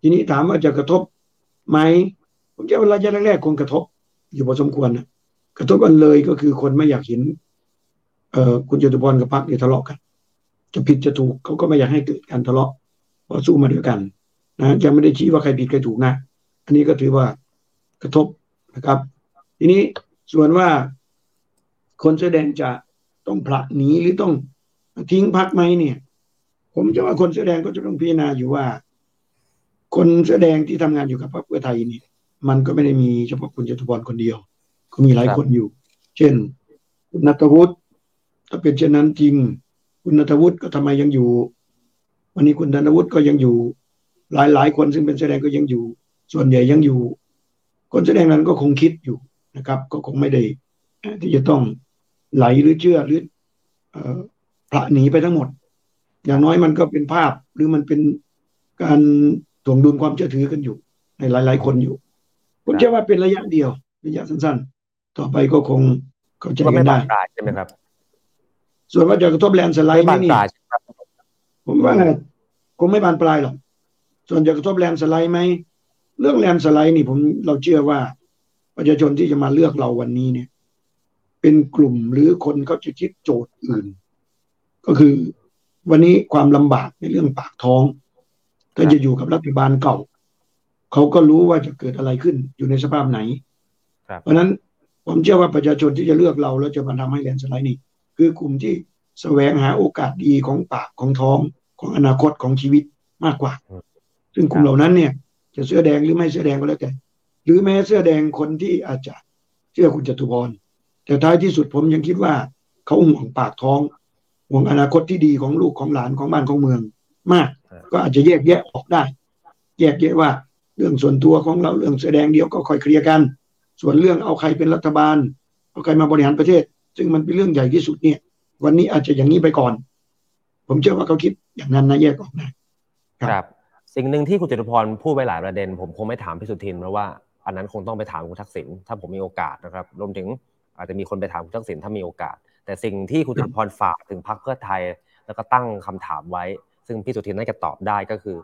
S4: ทีนี้ถามว่าจะกระทบไหมผมคิดว่าระยะแรกๆคงกระทบ อยู่พอสมควรนะกระทบกันเลยก็คือคนไม่อยากเห็น เอ่อคุณจตุพรกับพรรคเนี่ยทะเลาะกัน จะผิดจะถูกเขาก็ไม่อยากให้เกิดการทะเลาะเพราะสู้มาด้วยกันนะยังไม่ได้ชี้ว่าใครผิดใครถูกนะอันนี้ก็ถือว่ากระทบนะครับ ทีนี้ส่วนว่าคนแสดงจะต้องผลักหนีหรือต้องทิ้งพักไหมเนี่ย ผมจะว่าคนแสดงก็จะต้องพิจารณาอยู่ว่า คนแสดงที่ทำงานอยู่กับพรรคเพื่อไทยนี่มันก็ไม่ได้มีเฉพาะคุณจตุพรคนเดียว ก็มีหลายคนอยู่ เช่นคุณนัทวุฒิถ้าเป็นเช่นนั้นจริง คุณนัทวุฒิก็ทำไมยังอยู่ วันนี้คุณธนวุฒิก็ยังอยู่ หลายหลายคนซึ่งเป็นแสดงก็ยังอยู่ ส่วนใหญ่ยังอยู่ คนแสดงนั้นก็คงคิดอยู่นะครับ ก็คงไม่ได้ที่จะต้องไหลหรือเชื่อหรือพระหนีไปทั้งหมด อย่างน้อยมันก็เป็นภาพหรือมันเป็นการถ่วงดุลความเชื่อถือกันอยู่ ในหลาย ๆ คนอยู่ ผมเชื่อว่าเป็นระยะเดียว ระยะสั้นๆ ต่อไปก็คงเข้าใจกันได้
S2: ใช่ไหมครับ
S4: ส่วนว่าจะกระทบแลนสไลด์ไหมนี่ผมว่าคงไม่บานปลายหรอกส่วนจะกระทบแลนสไลด์ไหมเรื่องแลนสไลด์นี่ผมเราเชื่อว่าประชาชนที่จะมาเลือกเราวันนี้เนี่ย เป็นกลุ่มหรือคนเขาจะคิดโจทย์อื่น ก็คือ วันนี้ความลำบากในเรื่องปากท้องถ้าจะอยู่กับรัฐบาลเก่า เขาก็รู้ว่าจะเกิดอะไรขึ้นอยู่ในสภาพไหนเพราะนั้นผมเชื่อว่าประชาชนที่จะเลือกเราแล้วจะมาทำให้แลนสไลด์นี่คือกลุ่มที่แสวงหาโอกาสดีของปากของท้องของอนาคตของชีวิตมากกว่า ซึ่งกลุ่มเหล่านั้นเนี่ย จะเสื้อแดงหรือไม่เสื้อแดงก็แล้วแต่ หรือแม้เสื้อแดงคนที่อาจจะเชื่อคุณจตุพรแต่ท้ายที่สุดผมยังคิดว่า เขาห่วงปากท้อง ห่วงอนาคตที่ดีของลูกของหลานของบ้านของเมืองมาก ก็อาจจะแยกแยะออกได้ แยกแยะว่า เรื่องส่วนตัวของเราเรื่องแสดงเดียวก็ค่อยเคลียร์กัน ส่วนเรื่องเอาใครเป็นรัฐบาล เอาใครมาบริหารประเทศ ซึ่งมันเป็นเรื่องใหญ่ที่สุดเนี่ย วันนี้อาจจะอย่างนี้ไปก่อน ผมเชื่อว่าเขาคิดอย่างนั้นนะแยกออกนะครับ
S2: สิ่งหนึ่งที่คุณจตุพรพูดไปหลายประเด็น ผมคงไม่ถามพิสุทินเพราะว่าอันนั้นคงต้องไปถามคุณทักษิณถ้าผมมีโอกาสนะครับ รวมถึงอาจจะมีคนไปถามคุณทักษิณถ้ามีโอกาส แต่สิ่งที่คุณจตุพรฝากถึงพรรคเพื่อไทย แล้วก็ตั้งคำถามไว้ ซึ่งพิสุทินน่าจะตอบได้ก็คือ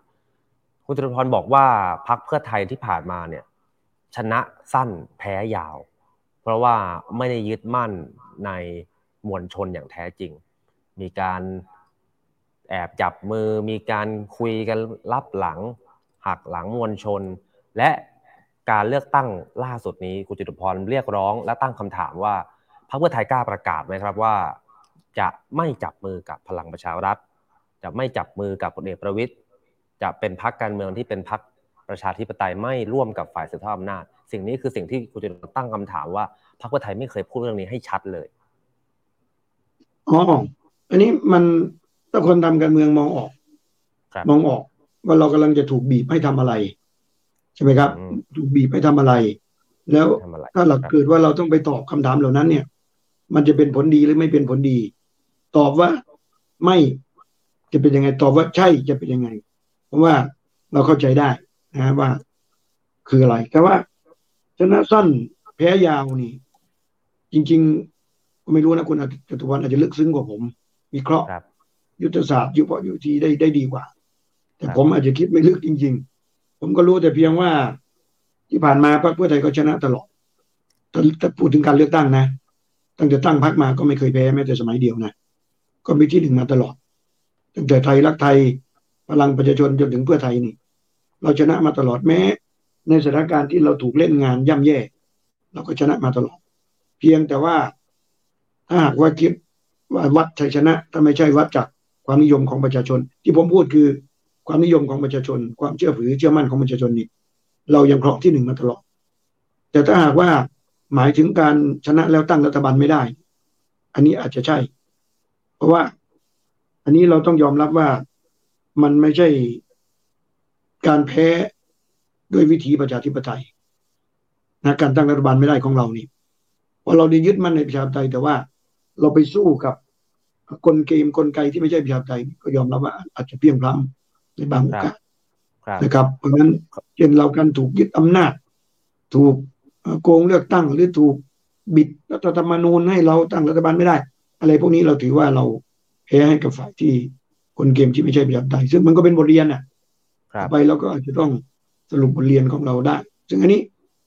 S2: คุณจตุพรบอกว่าพรรคเพื่อไทยที่ผ่านมาเนี่ย ชนะสั้นแพ้ยาว เพราะว่าไม่ได้ยึดมั่นในมวลชนอย่างแท้จริง มีการแอบจับมือมีการคุยกันรับหลัง หักหลังมวลชน และการเลือกตั้งล่าสุดนี้คุณจตุพรเรียกร้อง และตั้งคำถามว่า พรรคเพื่อไทยกล้าประกาศไหมครับว่า จะไม่จับมือกับพลังประชารัฐ จะไม่จับมือกับพลเอกประวิตยจะเป็นพรรคการเมืองที่เป็นพรรคประชาธิปไตยไม่ร่วมกับฝ่ายสืบทอดอำนาจ สิ่งนี้คือสิ่งที่คุณจะตั้งคำถามว่าพรรคเพื่อไทยไม่เคยพูดเรื่องนี้ให้ชัดเลย
S4: อ๋ออันนี้มันถ้าคนทำการเมืองมองออกมองออก ว่าเรากำลังจะถูกบีบให้ทำอะไร ใช่ไหมครับ ถูกบีบให้ทำอะไร แล้วถ้าหลักเกิดว่าเราต้องไปตอบคำถามเหล่านั้นเนี่ย มันจะเป็นผลดีหรือไม่เป็นผลดี ตอบว่าไม่จะเป็นยังไง ตอบว่าใช่จะเป็นยังไง เพราะว่าเราเข้าใจได้นะว่า คืออะไรแต่ว่าชนะสั้นแพ้ยาวนี่ จริง ๆ ไม่รู้นะคุณจตุวันอาจจะลึกซึ้งกว่าผม วิเคราะห์ยุทธศาสตร์ยุพยุทีได้ได้ดีกว่า แต่ผมอาจจะคิดไม่ลึกจริง ๆ ผมก็รู้แต่เพียงว่า ที่ผ่านมาพรรคเพื่อไทยก็ชนะตลอดถ้าพูดถึงการเลือกตั้งนะ ตั้งแต่ตั้งพรรคมาก็ไม่เคยแพ้แม้แต่สมัยเดียวนะก็มีที่หนึ่งมาตลอด ตั้งแต่ไทยรักไทยพลังประชาชนจนถึงเพื่อไทยนี่ เราชนะมาตลอดแม้ ในสถานการณ์ที่เราถูกเล่นงานย่ำแย่เราก็ชนะมาตลอด เพียงแต่ว่าถ้าหากว่าคิดว่าวัดชัยชนะถ้าไม่ใช่วัดจากความนิยมของประชาชน ที่ผมพูดคือความนิยมของประชาชน ความเชื่อถือเชื่อมั่นของประชาชนนี่เรายังครองที่หนึ่งมาตลอด แต่ถ้าหากว่า หมายถึงการชนะแล้วตั้งรัฐบาลไม่ได้ อันนี้อาจจะใช่ เพราะว่า อันนี้เราต้องยอมรับว่ามันไม่ใช่การแพ้ด้วยวิธีประชาธิปไตยนะการตั้งรัฐบาลไม่ได้ของเรานี่ผราะเราได้ยึดมั่นในประชาธิปไตย แต่ว่าเราไปสู้กับกลเกมกลไกที่ไม่ใช่ประชาธิปไตยก็ยอมรับว่า อาจจะเพียงพล้ำในบางโอกาสนะครับ เพราะฉะนั้นเช่นเราการถูกยึดอำนาจ ถูก โกงเลือกตั้งหรือถูกบิดรัฐธรรมนูญให้เราตั้งรัฐบาลไม่ได้ อะไรพวกนี้เราถือว่าเราแพ้ให้กับฝ่ายที่คนเกมที่ไม่ใช่ประชาธิปไตยซึ่งมันก็เป็นบทเรียนอะไปเราก็อาจจะต้องสรุปบทเรียนของเราได้ ซึ่งอันนี้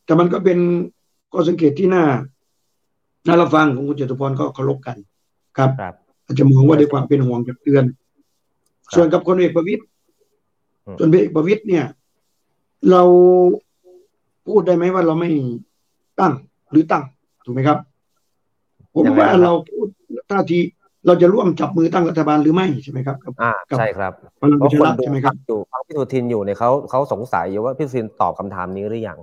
S4: แต่มันก็เป็นข้อสังเกตที่น่าน่ารับฟังของคุณจตุพรก็เคารพกันครับ อาจจะมองว่าด้วยความเป็นห่วงกับเตือน ส่วนกับคนเอกประวิตยส่วนเอกประวิตยเนี่ย เราพูดได้ไหมว่าเราไม่ ตั้งหรือตั้งถูกไหมครับ ผมว่าเราพูดท่าทีเราจะร่วมจับมือตั้งรัฐบาลหรือไม่ใช่ไหมครับ
S2: อ่าใช่ครับ
S4: พลังประชารัฐใช่ไหมครับ
S2: อยู่ฟังพี่สุทินอยู่เนี่ยเขาเขาสงสัยอยู่ว่าพี่สุทินตอบคำถามนี้หรือยัง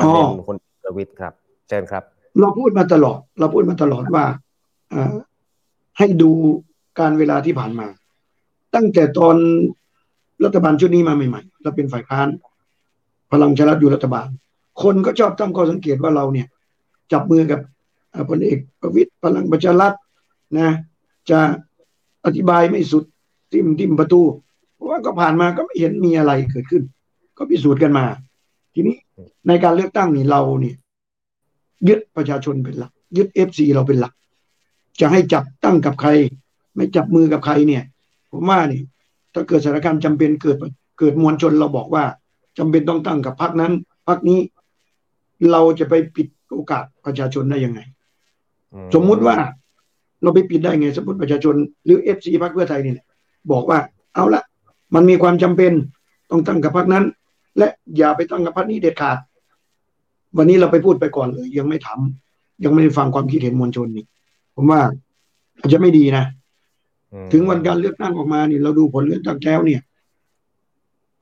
S4: อ๋อ
S2: คนประวิตยครับเชิญครับ
S4: เราพูดมาตลอด เราพูดมาตลอดว่าให้ดูการเวลาที่ผ่านมา ตั้งแต่ตอนรัฐบาลชุดนี้มาใหม่ๆเราเป็นฝ่ายค้าน พลังชลัดอยู่รัฐบาล คนก็ชอบตั้งข้อสังเกตว่าเราเนี่ยจับมือกับพลเอกประวิตยพลังประชารัฐนะ จะอธิบายไม่สุดทิมทิมประตู เพราะว่าก็ผ่านมาก็ไม่เห็นมีอะไรเกิดขึ้น ก็พิสูจน์กันมา ทีนี้ในการเลือกตั้งนี่เราเนี่ยยึดประชาชนเป็นหลัก ยึด FC เราเป็นหลัก จะให้จับตั้งกับใคร ไม่จับมือกับใครเนี่ย ผมว่านี่ถ้าเกิดสถานการณ์จำเป็นเกิดเกิดมวลชนเราบอกว่าจำเป็นต้องตั้งกับพรรคนั้นพรรคนี้ เราจะไปปิดโอกาสประชาชนได้ยังไง สมมุติว่าเราไปปิดได้ไง สมมติประชาชนหรือ FC พรรคเพื่อไทยนี่บอกว่า เอาละมันมีความจำเป็นต้องตั้งกับพรรคนั้น และอย่าไปตั้งกับพรรคนี้เด็ดขาด วันนี้เราไปพูดไปก่อนเลย ยังไม่ทำยังไม่ได้ฟังความคิดเห็นมวลชนนี่ผมว่าอาจจะไม่ดีนะถึงวันการเลือกตั้งออกมานี่เราดูผลเลือกตั้งแล้วเนี่ย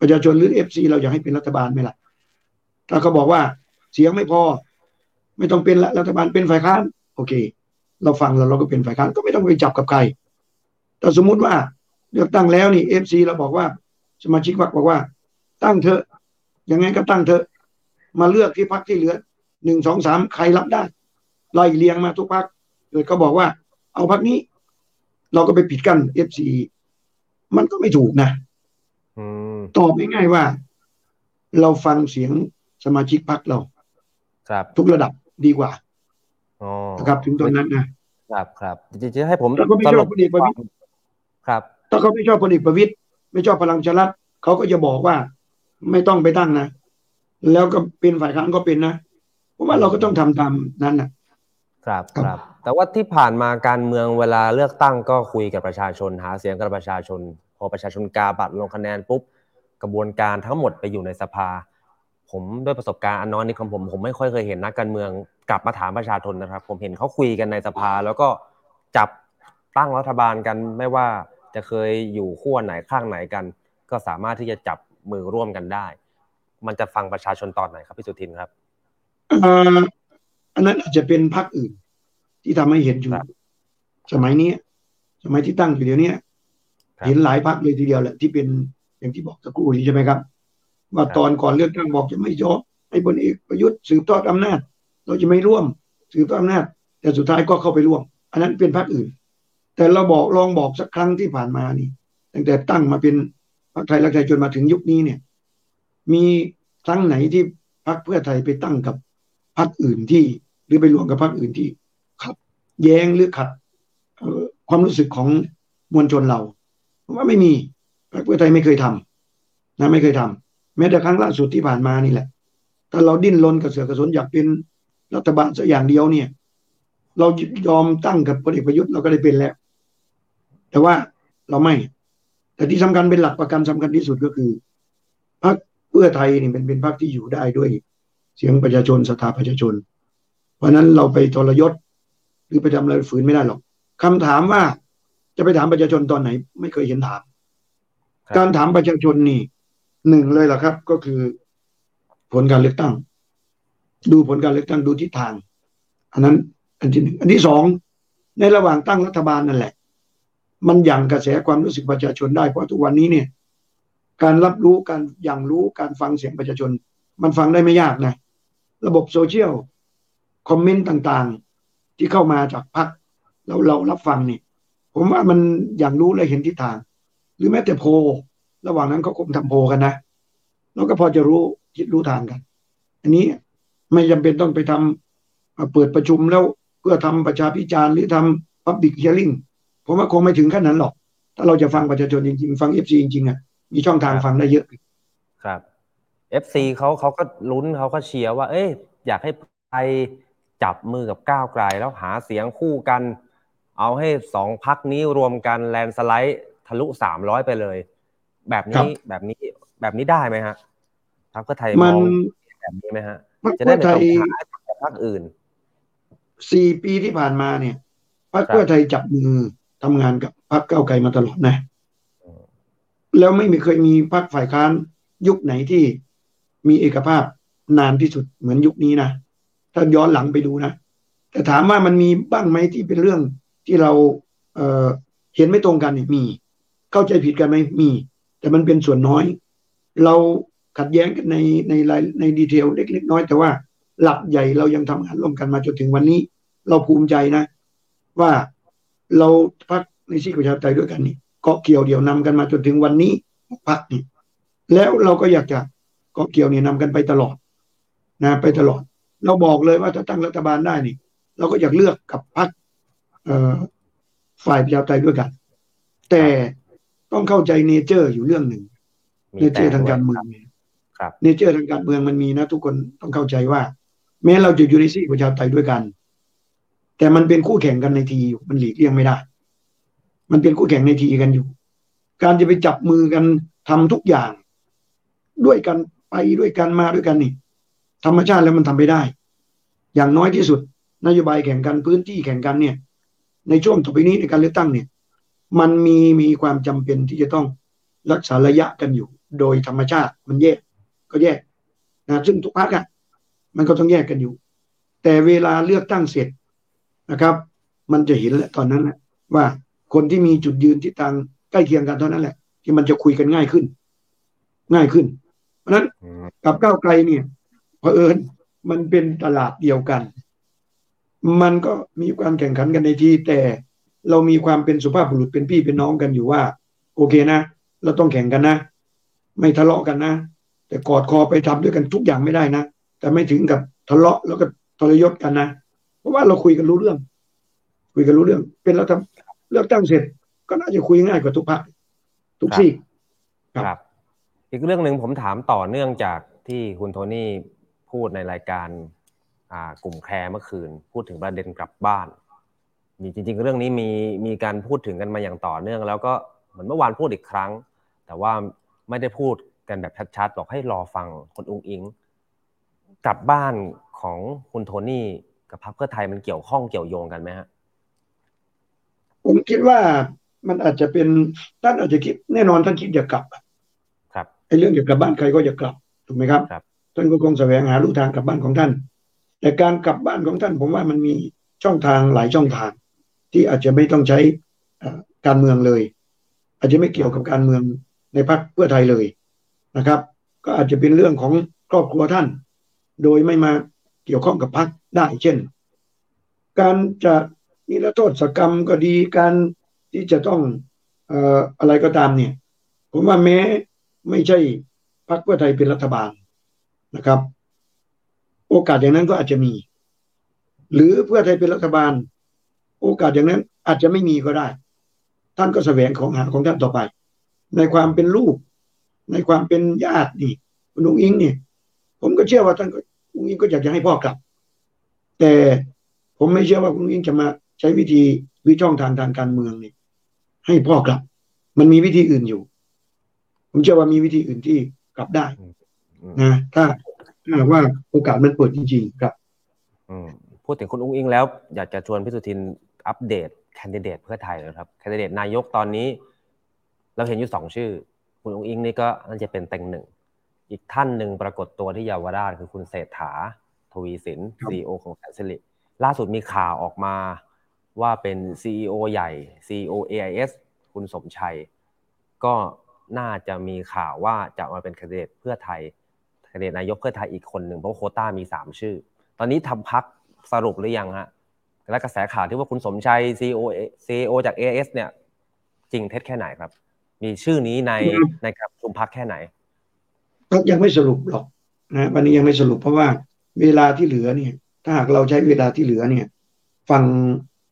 S4: ประชาชนหรือ FC เราอยากให้เป็นรัฐบาลไหมล่ะถ้าเขาบอกว่า เสียงไม่พอ ไม่ต้องเป็นละรัฐบาลเป็นฝ่ายค้าน โอเค เราฟังแล้วเราก็เป็นฝ่ายค้านก็ไม่ต้องไปจับกับใคร แต่สมมุติว่าเลือกตั้งแล้วนี่ FC เราบอกว่า สมาชิกพรรคบอกว่า ตั้งเถอะยังไงก็ตั้งเถอะ มาเลือกที่พรรคที่เหลือหนึ่งสองสามใครรับได้ไล่เลียงมาทุกพรรคเกิดเขาบอกว่า เอาพรรคนี้ เราก็ไปปิดกั้น FC มันก็ไม่ถูกนะตอบง่ายๆว่า เราฟังเสียงสมาชิกพรรคเรา
S2: ครับ
S4: ทุกระดับดีกว่านะครับถึงตอนนั้นนะ
S2: ครับครับจะให้ผม
S4: ถ้าเขาไม่ชอบพลเอกประวิตย
S2: ครับ
S4: ถ้าเขาไม่ชอบพลเอกประวิตยไม่ชอบพลังชลัดเขาก็จะบอกว่าไม่ต้องไปตั้งนะ แล้วก็เป็นฝ่ายค้านก็เป็นนะเพราะว่าเราก็ต้องทำตามนั้น
S2: นะครับครับ แต่ว่าที่ผ่านมาการเมืองเวลาเลือกตั้งก็คุยกับประชาชน หาเสียงกับประชาชน พอประชาชนกาบัตรลงคะแนนปุ๊บกระบวนการทั้งหมดไปอยู่ในสภา ผมด้วยประสบการณ์อันน้อยนี่ของผมผมไม่ค่อยเคยเห็นนักการเมืองกลับมาถามประชาชนนะครับ ผมเห็นเขาคุยกันในสภา แล้วก็จับตั้งรัฐบาลกันไม่ว่าจะเคยอยู่ขั้วไหนข้างไหนกัน ก็สามารถที่จะจับมือร่วมกันได้ มันจะฟังประชาชนตอนไหนครับพี่สุทินครับ
S4: อันนั้นอาจจะเป็นพรรคอื่น ที่ทำให้เห็นอยู่สมัยนี้สมัยที่ตั้งอยู่เดี๋ยวนี้เห็นหลายพรรคเลยทีเดียวแหละที่เป็นอย่างที่บอกสักครู่นี้ใช่ไหมครับ ว่าตอนก่อนเลือกตั้งบอกจะไม่ยอมให้บนเอกประยุทธ์สืบทอดอำนาจ เราจะไม่ร่วมสืบทอดอำนาจ แต่สุดท้ายก็เข้าไปร่วม อันนั้นเป็นพรรคอื่น แต่เราบอกลองบอกสักครั้งที่ผ่านมานี่ตั้งแต่ตั้งมาเป็นพรรคไทยรักไทยจนมาถึงยุคนี้เนี่ย มีครั้งไหนที่พรรคเพื่อไทยไปตั้งกับพรรคอื่นที่ หรือไปรวมกับพรรคอื่นที่ขัด แย้งหรือขัดความรู้สึกของมวลชนเราว่าไม่มีพรรคเพื่อไทยไม่เคยทำนะไม่เคยทำ แม้แต่ครั้งล่าสุดที่ผ่านมานี่แหละ ถ้าเราดิ้นรนกระเสือกกระสนอยากเป็นรัฐบาลสักอย่างเดียวเนี่ย เรายอมตั้งกับพลเอกประยุทธ์เราก็ได้เป็นแล้ว แต่ว่าเราไม่ แต่ที่สำคัญเป็นหลักประกันสำคัญที่สุดก็คือพรรคเพื่อไทยนี่เป็นเป็นพรรคที่อยู่ได้ด้วย เสียงประชาชนสถาประชาชน เพราะนั้นเราไปทรยศหรือไปทำอะไรฝืนไม่ได้หรอกคำถามว่าจะไปถามประชาชนตอนไหน ไม่เคยเห็นถาม การถามประชาชนนี่ หนึ่งเลยล่ะครับ ก็คือผลการเลือกตั้ง ดูผลการเลือกตั้งดูทิศทาง อันนั้น อันที่หนึ่งอันที่สองในระหว่างตั้งรัฐบาลนั่นแหละ มันยังกระแสความรู้สึกประชาชนได้เพราะทุกวันนี้เนี่ย การรับรู้การย่างรู้การฟังเสียงประชาชน มันฟังได้ไม่ยากนะระบบโซเชียลคอมเมนต์ต่างๆ ที่เข้ามาจากพรรคเราเรารับฟังนี่ผมว่ามันอย่างรู้เลยเห็นทิศทาง หรือแม้แต่โพ ระหว่างนั้นเขาคงทำโพกันนะเราก็พอจะรู้คิดรู้ทางกัน อันนี้ไม่จำเป็นต้องไปทำเปิดประชุมแล้วเพื่อทำประชาพิจารณ์หรือทำ public hearing ผมว่าคงไม่ถึงขั้นนั้นหรอก ถ้าเราจะฟังประชาชนจริงๆ ฟัง FC จริงๆอะมีช่องทางฟังได้เยอะ
S2: ครับ FC เขาเขาก็ลุ้นเขาก็เชียร์ว่า เอ้ยอยากให้เพื่อไทยจับมือกับก้าวไกลแล้วหาเสียงคู่กัน เอาให้สองพรรคนี้รวมกัน landslide ทะลุสามร้อยไปเลย แบบนี้แบบนี้แบบนี้ได้ไหมฮะพรรคเพื่อไทยมองแบบนี้ไหมฮะ จะได้ไม่ต้องหาพรรคอื่น
S4: สี่ปีที่ผ่านมาเนี่ยพรรคเพื่อไทยจับมือทำงานกับพรรคก้าวไกลมาตลอดนะแล้วไม่มีเคยมีพรรคฝ่ายค้านยุคไหนที่มีเอกภาพนานที่สุดเหมือนยุคนี้นะถ้าย้อนหลังไปดูนะแต่ถามว่ามันมีบ้างไหมที่เป็นเรื่องที่เราเเห็นไม่ตรงกันนี่มี เข้าใจผิดกันไหมมี แต่มันเป็นส่วนน้อย เราขัดแย้งกันในในรายในดีเทลเล็ก ๆ น้อย แต่ว่าหลักใหญ่เรายังทำงานร่วมกันมาจนถึงวันนี้ เราภูมิใจนะ ว่าเราพักในชีประชาธิปไตยด้วยกันนี่เกาะเกี่ยวเดี่ยวนำกันมาจนถึงวันนี้พักนี่แล้วเราก็อยากจะเกาะเกี่ยวเนี่ยนำกันไปตลอดนะไปตลอด เราบอกเลยว่าถ้าตั้งรัฐบาลได้นี่ เราก็อยากเลือกกับพักฝ่ายประชาธิปไตยด้วยกัน แต่ ต้องเข้าใจ nature อยู่เรื่องหนึ่ง nature ทางการเมืองเนี่ย nature ทางการเมืองมันมีนะ ทุกคนต้องเข้าใจว่า แม้เราจะอยู่ในซีกประชาธิปไตยด้วยกัน แต่มันเป็นคู่แข่งกันในทีอยู่มันหลีกเลี่ยงไม่ได้ มันเป็นคู่แข่งในทีกันอยู่ การจะไปจับมือกันทำทุกอย่าง ด้วยกันไปด้วยกันมาด้วยกันนี่ธรรมชาติแล้วมันทำไม่ได้ อย่างน้อยที่สุด นโยบายแข่งกันพื้นที่แข่งกันเนี่ย ในช่วงต่อไปนี้ในการเลือกตั้งเนี่ย มันมีมีความจำเป็นที่จะต้องรักษาระยะกันอยู่ โดยธรรมชาติมันแยกก็แยกนะซึ่งทุกพักอะมันก็ต้องแยกกันอยู่ แต่เวลาเลือกตั้งเสร็จนะครับ มันจะเห็นแหละตอนนั้นแหละว่าคนที่มีจุดยืนที่ต่างใกล้เคียงกันเท่านั้นแหละ ที่มันจะคุยกันง่ายขึ้น ง่ายขึ้น เพราะนั้นกับก้าวไกลเนี่ยเผอิญมันเป็นตลาดเดียวกัน มันก็มีความแข่งขันกันในทีแต่ เรามีความเป็นสุภาพบุรุษเป็นพี่เป็นน้องกันอยู่ว่า โอเคนะ เราต้องแข่งกันนะ ไม่ทะเลาะกันนะ แต่กอดคอไปทำด้วยกันทุกอย่างไม่ได้นะ แต่ไม่ถึงกับทะเลาะแล้วก็ทรยศกันนะ เพราะว่าเราคุยกันรู้เรื่อง คุยกันรู้เรื่อง เป็นแล้วทำเลือกตั้งเสร็จ ก็น่าจะคุยง่ายกว่าทุกภาคทุกที่
S2: ครับ อีกเรื่องหนึ่งผมถามต่อเนื่องจากที่คุณโทนี่พูดในรายการกลุ่มแคร์เมื่อคืน พูดถึงประเด็นกลับบ้าน มีจริง ๆ เรื่องนี้มีมีการพูดถึงกันมาอย่างต่อเนื่อง แล้วก็เหมือนเมื่อวานพูดอีกครั้ง แต่ว่าไม่ได้พูดกันแบบชัดๆบอกให้รอฟังคนอุ้งอิงกลับบ้านของคุณโทนี่กับพรรคเพื่อไทยมันเกี่ยวข้องเกี่ยวโยงกันไหมฮะ
S4: ผมคิดว่ามันอาจจะเป็นท่านอาจจะคิดแน่นอนท่านคิดอยากกลับ
S2: ครับ
S4: ไอ้เรื่องอยากกลับบ้านใครก็อยากกลับถูกไหมครับ
S2: ครับ
S4: ท่านก็คงแสวงหาลู่ทางกลับบ้านของท่าน แต่การกลับบ้านของท่าน ผมว่ามันมีช่องทางหลายช่องทาง ที่อาจจะไม่ต้องใช้การเมืองเลย อาจจะไม่เกี่ยวกับการเมืองในพรรคเพื่อไทยเลยนะครับ ก็อาจจะเป็นเรื่องของครอบครัวท่าน โดยไม่มาเกี่ยวข้องกับพรรคได้เช่น การจะนิรโทษกรรมก็ดีการที่จะต้องอออะไรก็ตามเนี่ย ผมว่าแม้ไม่ใช่พรรคเพื่อไทยเป็นรัฐบาลนะครับ โอกาสอย่างนั้นก็อาจจะมี หรือเพื่อไทยเป็นรัฐบาล โอกาสอย่างนั้นอาจจะไม่มีก็ได้ ท่านก็แสวงของหาของท่านต่อไป ในความเป็นลูก ในความเป็นญาตินี่คุณลุงอิงเนี่ยผมก็เชื่อว่าท่านก็ลุงอิงก็อยากจะให้พ่อกลับ แต่ผมไม่เชื่อว่าคุณลุงอิงจะมาใช้วิธีวิช่องทางทางการเมืองนี่ให้พ่อกลับ มันมีวิธีอื่นอยู่ ผมเชื่อว่ามีวิธีอื่นที่กลับได้นะถ้าถ้าว่าโอกาสมันเปิดจริงๆครับ
S2: พูดถึงคุณอุ้งอิงแล้ว อยากจะชวนพิสุทิน อัปเดตแคนดิเดตเพื่อไทยนะครับแคนดิเดตนายกตอนนี้ เราเห็นอยู่สองชื่อ คุณอุ้งอิงนี่ก็น่าจะเป็นเต็งหนึ่ง อีกท่านหนึ่งปรากฏตัวที่เยาวราชคือคุณเศรษฐา ทวีสินซีอของแสนสิริล่าสุดมีข่าวออกมาว่าเป็น CEO ใหญ่ CEO AIS คุณสมชัย ก็น่าจะมีข่าวว่าจะมาเป็นคนดิเดตเพื่อไทยคนดิเดตนายกเพื่อไทยอีกคนหนึ่งเพราะโคต้ามีสามชื่อ ตอนนี้ทำพักสรุปหรือยังฮะ และกระแสข่าวที่ว่าคุณสมชัยซีโอซีโอจากเอเอสเนี่ย จริงเท็จแค่ไหนครับ มีชื่อนี้ในในการประชุมพักแค่ไหน
S4: ก็ยังไม่สรุปหรอกนะวันนี้ยังไม่สรุปเพราะว่าเวลาที่เหลือเนี่ย ถ้าหากเราใช้เวลาที่เหลือเนี่ย ฟัง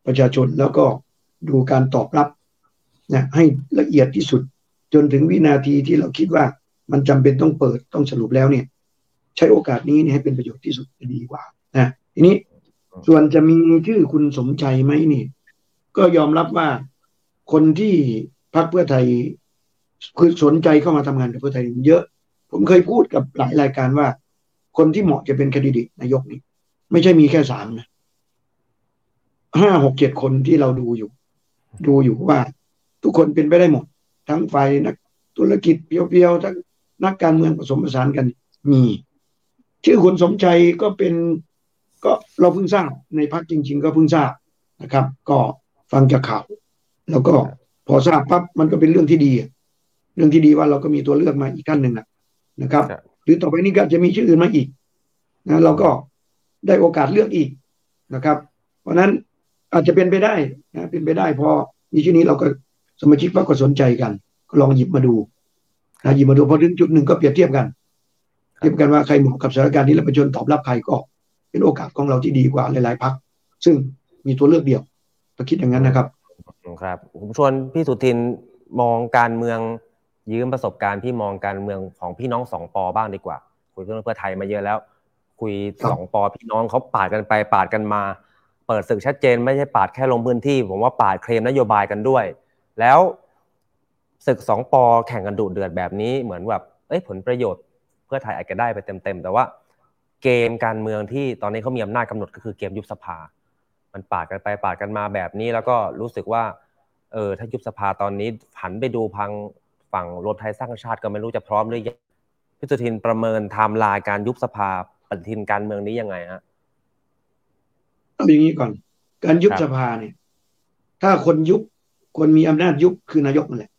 S4: ประชาชนแล้วก็ดูการตอบรับนะให้ละเอียดที่สุด จนถึงวินาทีที่เราคิดว่ามันจำเป็นต้องเปิดต้องสรุปแล้วเนี่ย ใช้โอกาสนี้นี่ให้เป็นประโยชน์ที่สุดจะดีกว่านะทีนี้ ส่วนจะมีชื่อคุณสมชัยไหมนี่ ก็ยอมรับว่าคนที่พรรคเพื่อไทยคือสนใจเข้ามาทำงานกับเพื่อไทยเยอะ ผมเคยพูดกับหลายรายการว่า คนที่เหมาะจะเป็นคดีดินายกนี่ไม่ใช่มีแค่สามนะห้าหกเจ็ดคนที่เราดูอยู่ ดูอยู่ว่า ทุกคนเป็นไปได้หมด ทั้งฝ่ายนักธุรกิจเพียวๆทั้งนักการเมืองผสมผสานกันมี ชื่อคุณสมชัยก็เป็น ก็เราเพิ่งทราบในพักจริง ๆ ก็เพิ่งทราบนะครับ ก็ฟังจากข่าวแล้วก็พอทราบปั๊บมันก็เป็นเรื่องที่ดี เรื่องที่ดีว่าเราก็มีตัวเลือกมาอีกท่านหนึ่งนะครับ หรือต่อไปนี้ก็จะมีชื่ออื่นมาอีกนะเราก็ได้โอกาสเลือกอีกนะครับ เพราะนั้นอาจจะเป็นไปได้นะเป็นไปได้พอมีชื่อนี้เราก็สมาชิกพรรคก็สนใจกัน ก็ลองหยิบมาดูนะหยิบมาดูพอถึงจุดหนึ่งก็เปรียบเทียบกัน เทียบกันว่าใครเหมาะกับสถานการณ์นี้แล้วประชาชนตอบรับใครก็ เป็นโอกาสของเราที่ดีกว่าหลาย ๆพัก ซึ่งมีตัวเลือกเดียวต้องคิดอย่างนั้นนะครับ
S2: ครับผมชวนพี่สุทินมองการเมืองยืมประสบการณ์พี่มองการเมืองของพี่น้องสองปอบ้างดีกว่า คุยเรื่องเพื่อไทยมาเยอะแล้ว คุยสองปอพี่น้องเขาปาดกันไปปาดกันมา เปิดศึกชัดเจน ไม่ใช่ปาดแค่ลงพื้นที่ ผมว่าปาดเคลมนโยบายกันด้วย แล้วศึกสอง ป.แข่งกันดุเดือดแบบนี้เหมือนแบบเอ้ยผลประโยชน์ เพื่อไทยอาจจะได้ไปเต็มๆแต่ว่า เกมการเมืองที่ตอนนี้เขามีอำนาจกำหนดก็คือเกมยุบสภา มันปาดกันไปปาดกันมาแบบนี้ แล้วก็รู้สึกว่าเออถ้ายุบสภาตอนนี้หันไปดูฝั่งฝั่งรวมไทยสร้างชาติก็ไม่รู้จะพร้อมหรือยังพี่สุทินประเมินไทม์ไลน์การยุบสภาปฏิทินการเมืองนี้ยังไงฮะ
S4: เอาอย่างนี้ก่อน การยุบสภาเนี่ย ถ้าคนยุบคนมีอำนาจยุบคือนายกนั่นแหละ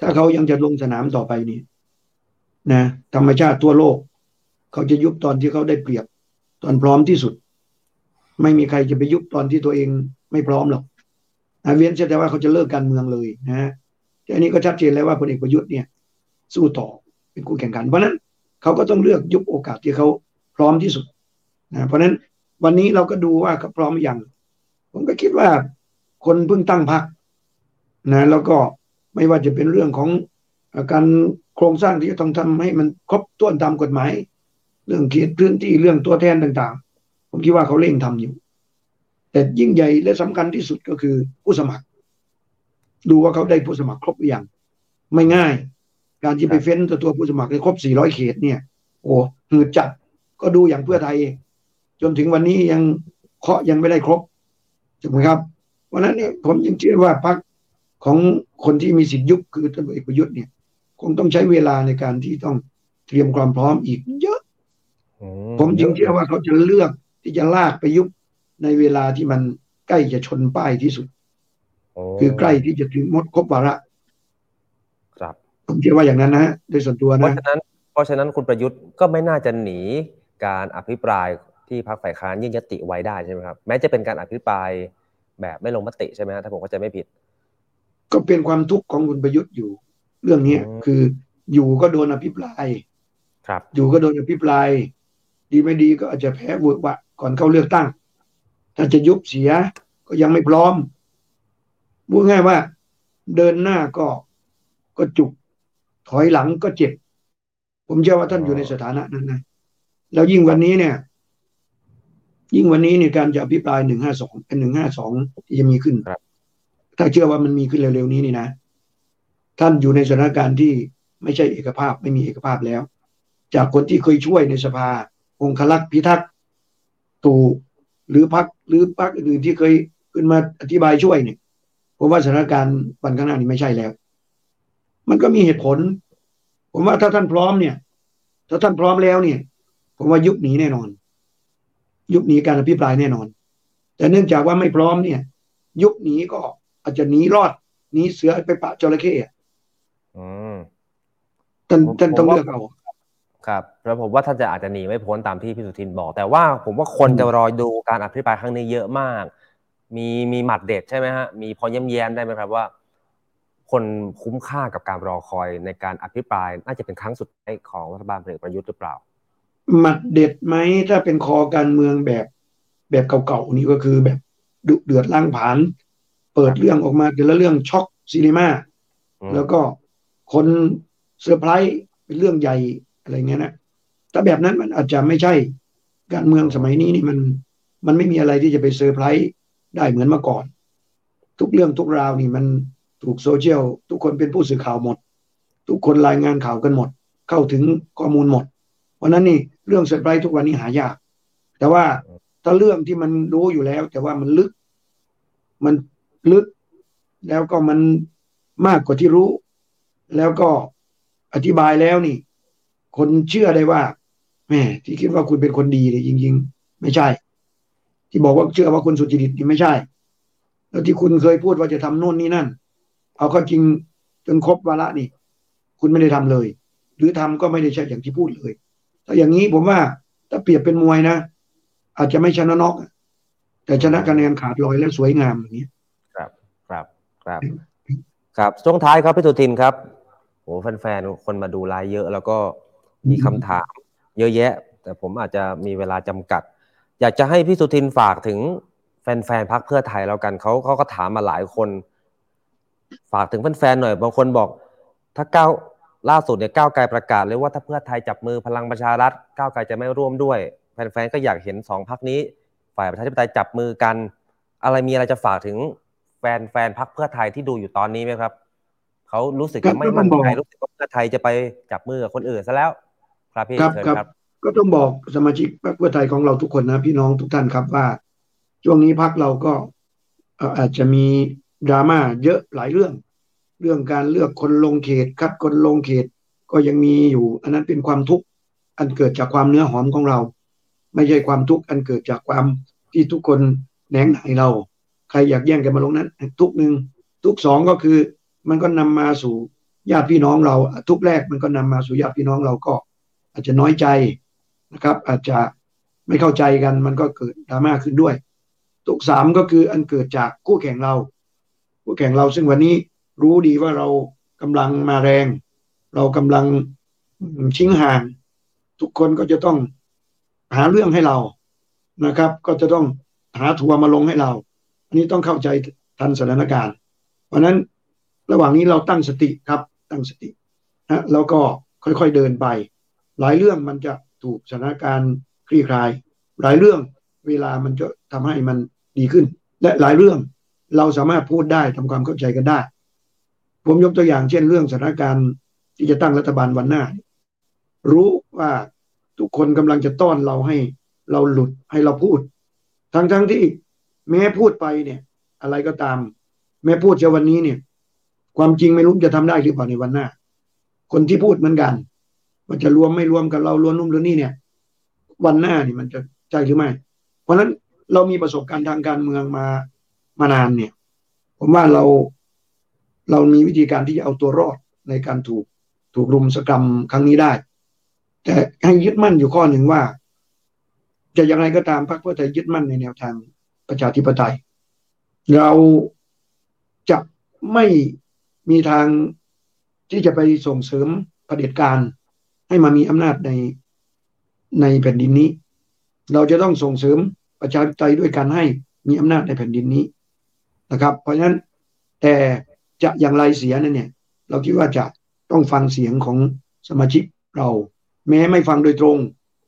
S4: ถ้าเขายังจะลงสนามต่อไปนี่นะ ธรรมชาติทั่วโลก เขาจะยุบตอนที่เขาได้เปรียบ ตอนพร้อมที่สุด ไม่มีใครจะไปยุบตอนที่ตัวเองไม่พร้อมหรอกนะเวียนแต่ว่าเขาจะเลิกการเมืองเลยนะแต่อันนี้ก็ชัดเจนแล้วว่าพลเอกประยุทธ์เนี่ย สู้ต่อเป็นคู่แข่งขัน เพราะนั้นเขาก็ต้องเลือกยุบโอกาสที่เขาพร้อมที่สุดนะเพราะนั้นวันนี้เราก็ดูว่าเขาพร้อมอย่าง ผมก็คิดว่าคนเพิ่งตั้งพรรคนะแล้วก็ไม่ว่าจะเป็นเรื่องของการโครงสร้างที่จะต้องทำให้มันครบถ้วนตามกฎหมาย เรื่องเขตพื้นที่เรื่องตัวแทนต่างๆ ผมคิดว่าเขาเร่งทำอยู่ แต่ยิ่งใหญ่และสำคัญที่สุดก็คือผู้สมัคร ดูว่าเขาได้ผู้สมัครครบหรือยังไม่ง่าย การที่ไปเฟ้นตัวตัวผู้สมัครได้ครบ 400 เขตเนี่ย โอ้หืดจัดก็ดูอย่างเพื่อไทย จนถึงวันนี้ยังเคาะยังไม่ได้ครบถูกไหมครับวันนั้นเนี่ยผมยังเชื่อว่าพรรคของคนที่มีสิทธิยุบคือท่านเอกประยุทธ์เนี่ย คงต้องใช้เวลาในการที่ต้องเตรียมความพร้อมอีกเยอะ ผมจึงเชื่อว่าเขาจะเลือกที่จะลากไปยุบในเวลาที่มันใกล้จะชนป้ายที่สุด คือใกล้ที่จะถึงมดครบวาระ
S2: ครับ
S4: ผมเชื่อว่าอย่างนั้นนะโดยส่วนตัวนะ
S2: เพราะฉะนั้นเพราะฉะนั้นคุณประยุทธ์ก็ไม่น่าจะหนีการอภิปรายที่พรรคฝ่ายค้านยื่นยติไว้ได้ใช่ไหมครับ แม้จะเป็นการอภิปรายแบบไม่ลงมติใช่ไหมถ้าผมก็จะไม่ผิด
S4: ก็เป็นความทุกข์ของคุณประยุทธ์อยู่ เรื่องนี้คืออยู่ก็โดนอภิปราย
S2: ครับ
S4: อยู่ก็โดนอภิปราย ดีไม่ดีก็อาจจะแพ้เวิร์กวะก่อนเข้าเลือกตั้ง ถ้าจะยุบเสียก็ยังไม่พร้อมพูดง่ายว่า เดินหน้าก็ก็จุก ถอยหลังก็เจ็บ ผมเชื่อว่าท่านอยู่ในสถานะนั้นนะแล้วยิ่งวันนี้เนี่ย ยิ่งวันนี้เนี่ยการจะอภิปรายหนึ่งห้าสองเป็นหนึ่งห้าสองที่จะมีขึ้นถ้าเชื่อว่ามันมีขึ้นเร็วๆนี้นี่นะท่านอยู่ในสถานการณ์ที่ไม่ใช่เอกภาพไม่มีเอกภาพแล้ว จากคนที่เคยช่วยในสภา องคลักษ์พิทักษ์ตูหรือพักหรือพักอื่นที่เคยขึ้นมาอธิบายช่วยเนี่ยผมว่าสถานการณ์วันข้างหน้านี้ไม่ใช่แล้ว มันก็มีเหตุผล ผมว่าถ้าท่านพร้อมเนี่ย ถ้าท่านพร้อมแล้วเนี่ย ผมว่ายุคหนีแน่นอน ยุคหนีการอภิปรายแน่นอน แต่เนื่องจากว่าไม่พร้อมเนี่ย ยุคหนีก็อาจจะหนีรอดหนีเสือไปปะจระเข้ท่านท่านต้องเลือกเอา
S2: ครับแล้วผมว่าท่านจะอาจจะหนีไม่พ้นตามที่พี่สุทินบอก แต่ว่าผมว่าคนจะรอดูการอภิปรายครั้งนี้เยอะมาก มีมีหมัดเด็ดใช่ไหมฮะมีพอเย้มแย้มได้ไหมครับว่า คนคุ้มค่ากับการรอคอยในการอภิปรายน่าจะเป็นครั้งสุดท้ายของรัฐบาลพลเอกประยุทธ์หรือเปล่า
S4: หมัดเด็ดไหมถ้าเป็นคอการเมืองแบบแบบเก่าๆนี่ก็คือแบบดุเดือดล้างผลาญ เปิดเรื่องออกมาแต่ละเรื่องช็อก cinema
S2: อืม
S4: แล้วก็คนเซอร์ไพรส์เป็นเรื่องใหญ่ อะไรเงี้ยนะถ้าแบบนั้นมันอาจจะไม่ใช่การเมืองสมัยนี้นี่มันมันไม่มีอะไรที่จะไปเซอร์ไพรส์ได้เหมือนเมื่อก่อน ทุกเรื่องทุกราวนี่มันถูกโซเชียลทุกคนเป็นผู้สื่อข่าวหมด ทุกคนรายงานข่าวกันหมด เข้าถึงข้อมูลหมด เพราะนั้นนี่เรื่องเซอร์ไพรส์ทุกวันนี้หายาก แต่ว่าถ้าเรื่องที่มันรู้อยู่แล้ว แต่ว่ามันลึก มันลึกแล้วก็มันมากกว่าที่รู้ แล้วก็อธิบายแล้วนี่ คนเชื่อได้ว่าแม่ที่คิดว่าคุณเป็นคนดีเนี่ยจริง ๆ ไม่ใช่ ที่บอกว่าเชื่อว่าคุณสุจริตนี่ไม่ใช่ แล้วที่คุณเคยพูดว่าจะทำโน่นนี่นั่น เอาเข้าจริงจนครบวาระนี่ คุณไม่ได้ทำเลย หรือทำก็ไม่ได้ใช่อย่างที่พูดเลยถ้าอย่างนี้ผมว่าถ้าเปรียบเป็นมวยนะอาจจะไม่ชนะน็อกแต่ชนะคะแนนขาดลอยและสวยงามอย่างนี้
S2: ครับครับครับครับช่วงท้ายครับพี่สุทินครับโหแฟนๆคนมาดูไลฟ์เยอะแล้วก็ มีคำถามเยอะแยะ แต่ผมอาจจะมีเวลาจำกัด อยากจะให้พี่สุทินฝากถึงแฟนๆพักเพื่อไทยแล้วกันเขาเขาก็ถามมาหลายคน ฝากถึงแฟนๆหน่อย บางคนบอก ถ้าก้าวล่าสุดเนี่ยก้าวไกลประกาศเลยว่าถ้าเพื่อไทยจับมือพลังประชารัฐก้าวไกลจะไม่ร่วมด้วย แฟนๆก็อยากเห็นสองพักนี้ ฝ่ายประชาธิปไตยจับมือกัน อะไรมีอะไรจะฝากถึงแฟนแฟนพักเพื่อไทยที่ดูอยู่ตอนนี้ไหมครับเขารู้สึกไม่มั่
S4: น
S2: ใจรู้สึกว่าเพื่อไทยจะไปจับมือกับคนอื่นซะแล้ว ครับพี่
S4: ครับ
S2: เชิญ
S4: ครับ
S2: ครับ
S4: ก็ต้องบอกสมาชิกพรรคเพื่อไทยของเราทุกคนนะพี่น้องทุกท่านครับว่า ช่วงนี้พักเราก็เอ่ออาจจะมีดราม่าเยอะหลายเรื่อง เรื่องการเลือกคนลงเขตคัดคนลงเขต ก็ยังมีอยู่ อันนั้นเป็นความทุกข์อันเกิดจากความเนื้อหอมของเรา ไม่ใช่ความทุกข์อันเกิดจากความที่ทุกคนแหนงไหนเรา ใครอยากแย่งกันมาลงนั้น ทุกข์หนึ่งทุกข์สองก็คือ มันก็นำมาสู่ญาติพี่น้องเรา ทุกข์แรกมันก็นำมาสู่ญาติพี่น้องเราก็ อาจจะน้อยใจนะครับ อาจจะไม่เข้าใจกันมันก็เกิดดราม่าขึ้นด้วยทุกสามก็คืออันเกิดจากคู่แข่งเรา คู่แข่งเราซึ่งวันนี้รู้ดีว่าเรากำลังมาแรง เรากำลังชิงห่าง ทุกคนก็จะต้องหาเรื่องให้เรานะครับ ก็จะต้องหาทัวร์มาลงให้เรา อันนี้ต้องเข้าใจทันสถานการณ์ เพราะฉะนั้นระหว่างนี้เราตั้งสติครับตั้งสตินะแล้วก็ค่อยๆเดินไป หลายเรื่องมันจะถูกสถานการณ์คลี่คลาย หลายเรื่องเวลามันจะทำให้มันดีขึ้น และหลายเรื่องเราสามารถพูดได้ทำความเข้าใจกันได้ ผมยกตัวอย่างเช่นเรื่องสถานการณ์ที่จะตั้งรัฐบาลวันหน้า รู้ว่าทุกคนกำลังจะต้อนเราให้เราหลุดให้เราพูด ทั้งๆทที่แม้พูดไปเนี่ย อะไรก็ตาม แม้พูดจะวันนี้เนี่ย ความจริงไม่รู้จะทำได้หรือเปล่าในวันหน้า คนที่พูดเหมือนกัน ว่าจะรวมไม่รวมกับเรารวมนุ่มหรือนี่เนี่ย วันหน้านี่มันจะใช่หรือไม่ เพราะฉะนั้นเรามีประสบการณ์ทางการเมืองมามานานเนี่ย ผมว่าเราเรามีวิธีการที่จะเอาตัวรอดในการถูกถูกรุมสกรรมครั้งนี้ได้ แต่ให้ยึดมั่นอยู่ข้อหนึ่งว่า จะย่างไรก็ตามพรรคเพื่อไทยยึดมั่นในแนวทางประชาธิปไตย เราจะไม่มีทางที่จะไปส่งเสริมเผด็จการ ให้มามีอำนาจในในแผ่นดินนี้ เราจะต้องส่งเสริมประชาธิปไตยด้วยการให้มีอำนาจในแผ่นดินนี้นะครับ เพราะฉะนั้นแต่จะอย่างไรเสียนั่นเนี่ย เราคิดว่าจะต้องฟังเสียงของสมาชิกเรา แม้ไม่ฟังโดยตรง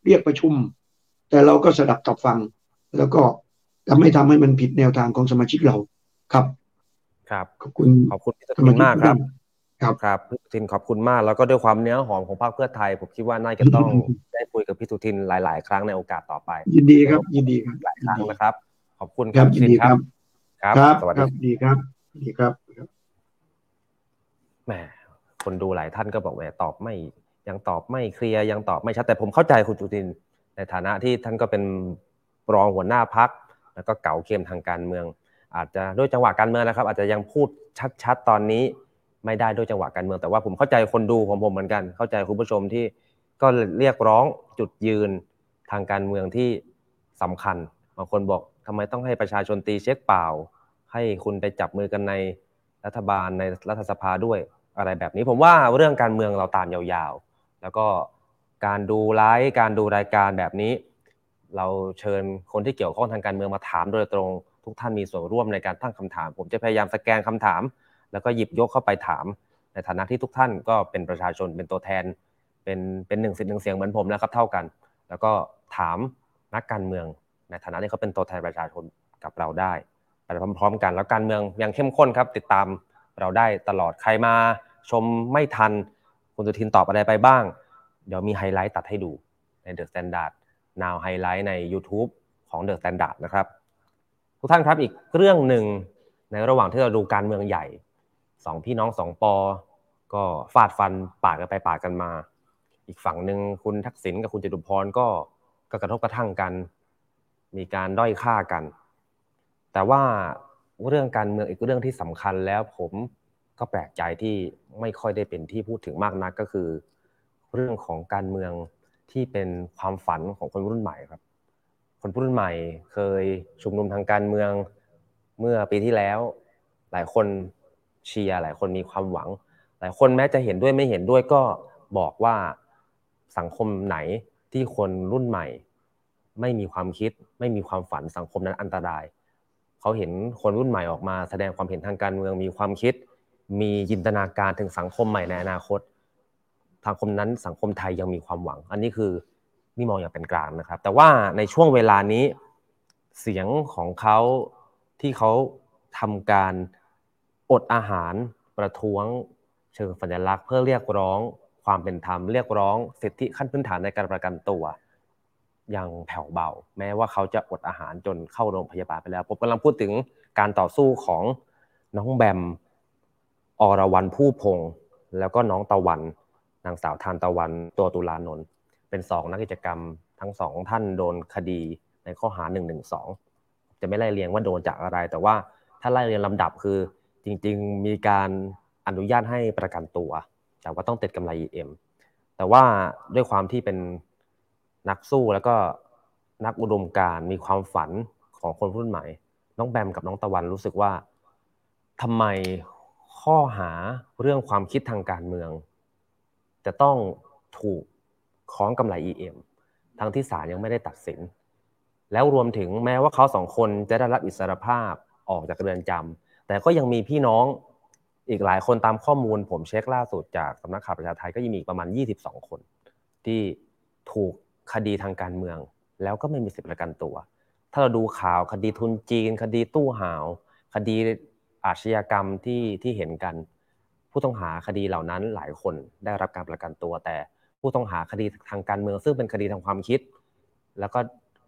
S4: เรียกประชุม แต่เราก็สดับตับฟัง แล้วก็จะไม่ทำให้มันผิดแนวทางของสมาชิกเราครับ
S2: ครับ
S4: ขอบคุณ
S2: ขอบคุณพี่สุ
S4: ส
S2: ทิ
S4: มานชิก
S2: มาก
S4: ทุก
S2: ครั
S4: ท่า
S2: บ
S4: น ครับ
S2: ครับพี่สุทินขอบคุณมาก แล้วก็ด้วยความเนื้อหอมของพรรคเพื่อไทย ผมคิดว่าน่าจะต้องได้คุยกับพี่สุทินหลาย ๆ ครั้งในโอกาสต่อไป
S4: ยินดีครับ ยินดีครับ
S2: หลายครั้งนะครับ ขอบคุณ
S4: ครับ
S2: พี่
S4: ยิน
S2: สุ
S4: ดี
S2: ทิน
S4: ค
S2: ค
S4: รั
S2: รั
S4: บบ
S2: ครับ
S4: ครับ
S2: สวัส
S4: ค
S2: ดี
S4: รับดีครับดีครับ
S2: แหมคนดูหลายท่านก็บอกแหมตอบไม่ ยังตอบไม่เคลียร์ยังตอบไม่ชัดแต่ผมเข้าใจคุณสุทิน ในฐานะที่ท่านก็เป็นรองหัวหน้าพักแล้วก็เก่าเข้มทางการเมือง อาจจะด้วยจังหวะการเมืองนะครับ อาจจะยังพูดชัด ๆ ตอนนี้ ไม่ได้ด้วยจังหวะการเมืองแต่ว่าผมเข้าใจคนดูของผมเหมือนกัน เข้าใจคุณผู้ชมที่ก็เรียกร้องจุดยืนทางการเมืองที่สำคัญบางคนบอกทำไมต้องให้ประชาชนตีเช็คเปล่า ให้คุณไปจับมือกันในรัฐบาลในรัฐสภาด้วยอะไรแบบนี้ ผมว่าเรื่องการเมืองเราตามยาวๆ แล้วก็การดูไลฟ์การดูรายการแบบนี้ เราเชิญคนที่เกี่ยวข้องทางการเมืองมาถามโดยตรง ทุกท่านมีส่วนร่วมในการตั้งคำถาม ผมจะพยายามสแกนคำถาม แล้วก็หยิบยกเข้าไปถาม ในฐานะที่ทุกท่านก็เป็นประชาชนเป็นตัวแทน เป็นเป็นหนึ่งสิทธิ์หนึ่งเสียงเหมือนผมนะครับเท่ากัน แล้วก็ถามนักการเมือง ในฐานะที่เขาเป็นตัวแทนประชาชนกับเราได้ไปพร้อมๆ กันแล้วการเมืองยังเข้มข้นครับ ติดตามเราได้ตลอดใครมาชมไม่ทันคุณสุทินตอบอะไรไปบ้าง เดี๋ยวมีไฮไลท์ตัดให้ดูใน The Standard Now ไฮไลท์ใน YouTube ของ The Standard นะครับทุกท่านครับอีกเรื่องหนึ่งในระหว่างที่เราดูการเมืองใหญ่ สองพี่น้องสองปอ ก็ฟาดฟันปาดกันไปปาดกันมา อีกฝั่งหนึ่งคุณทักษิณกับคุณจตุพรก็ก็กระทบกระทั่งกัน มีการด้อยค่ากัน แต่ว่าเรื่องการเมืองอีกเรื่องที่สำคัญแล้วผมก็แปลกใจที่ไม่ค่อยได้เป็นที่พูดถึงมากนักก็คือ เรื่องของการเมืองที่เป็นความฝันของคนรุ่นใหม่ครับ คนรุ่นใหม่เคยชุมนุมทางการเมืองเมื่อปีที่แล้ว หลายคน เชียร์หลายคนมีความหวัง หลายคนแม้จะเห็นด้วยไม่เห็นด้วยก็บอกว่าสังคมไหนที่คนรุ่นใหม่ ไม่มีความคิด ไม่มีความฝันสังคมนั้นอันตราย เขาเห็นคนรุ่นใหม่ออกมา แสดงความเห็นทางการเมืองมีความคิด มีจินตนาการถึงสังคมใหม่ในอนาคตสังคมนั้นสังคมไทยยังมีความหวัง อันนี้คือนี่มองอย่างเป็นกลางนะครับ แต่ว่าในช่วงเวลานี้เสียงของเขาที่เขาทำการ อดอาหารประท้วงเชิงสัญลักษณ์ เพื่อเรียกร้องความเป็นธรรมเรียกร้องสิทธิขั้นพื้นฐานในการประกันตัวยังแผ่วเบา แม้ว่าเขาจะอดอาหารจนเข้าโรงพยาบาลไปแล้ว ผมกำลังพูดถึงการต่อสู้ของน้องแบม อรวรรณผู้พง แล้วก็น้องตะวัน นางสาวทานตะวันตัวตุลานนท์เป็นสองนักกิจกรรมทั้งสองท่านโดนคดีในข้อหา1นึจะไม่ไล่เรียงว่าโดนจากอะไร แต่ว่าถ้าไล่เรียงลำดับคือ จริง ๆ มีการอนุญาตให้ประกันตัว แต่ว่าต้องติดกำไร EM แต่ว่าด้วยความที่เป็นนักสู้แล้วก็นักอุดมการมีความฝันของคนรุ่นใหม่ น้องแบมกับน้องตะวันรู้สึกว่าทำไมข้อหาเรื่องความคิดทางการเมือง จะต้องถูกคล้องกำไร EM ทั้งที่ศาลยังไม่ได้ตัดสิน แล้วรวมถึงแม้ว่าเขาสองคนจะได้รับอิสรภาพออกจากเรือนจำ แต่ก็ยังมีพี่น้องอีกหลายคนตามข้อมูล ผมเช็คล่าสุดจากสำนักข่าวประชาไทยก็ยังมีประมาณ 22 คน ที่ถูกคดีทางการเมือง แล้วก็ไม่มีสิทธิประกันตัว ถ้าเราดูข่าวคดีทุนจีน คดีตู้ห่าว คดีอาชญากรรมที่ที่เห็นกัน ผู้ต้องหาคดีเหล่านั้นหลายคนได้รับการประกันตัว แต่ผู้ต้องหาคดีทางการเมือง ซึ่งเป็นคดีทางความคิด แล้วก็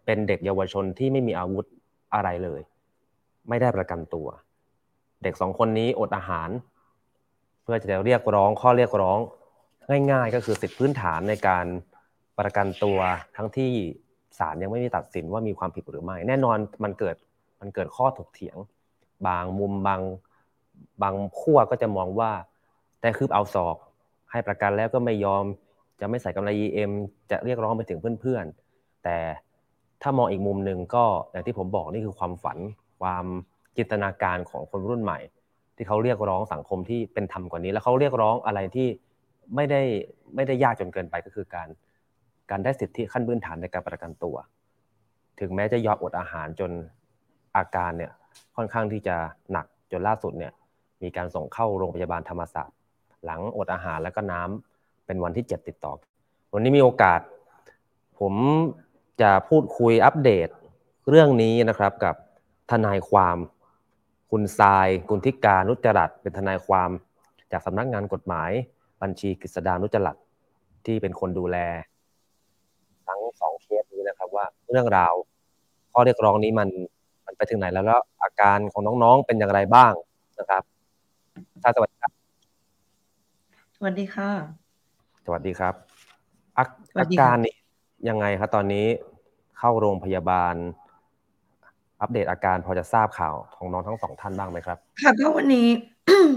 S2: เป็นเด็กเยาวชนที่ไม่มีอาวุธอะไรเลย ไม่ได้ประกันตัว เด็กสองคนนี้อดอาหาร เพื่อจะเรียกร้องข้อเรียกร้อง ง่าย ๆ ก็คือสิทธิพื้นฐานในการประกันตัวทั้งที่ศาลยังไม่มีตัดสินว่ามีความผิดหรือไม่ แน่นอนมันเกิดมันเกิดข้อถกเถียง บางมุมบางบางขั้วก็จะมองว่า แต่คือเอาศอกให้ประกันแล้วก็ไม่ยอม จะไม่ใส่กำไร EM จะเรียกร้องไปถึงเพื่อนๆแต่ถ้ามองอีกมุมหนึ่งก็อย่างที่ผมบอกนี่คือความฝันความ จินตนาการของคนรุ่นใหม่ ที่เขาเรียกร้องสังคมที่เป็นธรรมกว่านี้ แล้วเขาเรียกร้องอะไรที่ไม่ได้ไม่ได้ยากจนเกินไปก็คือการการได้สิทธิขั้นพื้นฐานในการประกันตัว ถึงแม้จะยอมอดอาหารจนอาการเนี่ยค่อนข้างที่จะหนักจนล่าสุดเนี่ยมีการส่งเข้าโรงพยาบาลธรรมศาสตร์ หลังอดอาหารแล้วก็น้ำเป็นวันที่ 7 ติดต่อ วันนี้มีโอกาส ผมจะพูดคุยอัปเดตเรื่องนี้นะครับกับทนายความ คุณทรายกุลธิกานุจรัตเป็นทนายความ จากสำนักงานกฎหมาย บัญชีกฤษดานุจรัตที่เป็นคนดูแล ทั้งสองเคสนี้นะครับว่าเรื่องราว ข้อเรียกร้องนี้มันมันไปถึงไหนแล้วแล้วอาการของน้องๆเป็นอย่างไรบ้างนะครับท่านสวัสดีครับ
S5: สวัสดีค่ะ
S2: สวัสดีครับอาอาการนี้ยังไงครับตอนนี้เข้าโรงพยาบาล อัปเดตอาการพอจะทราบข่าวของน้องทั้งสองท่านบ้างไหมครับ
S5: ค่ะก็วันนี้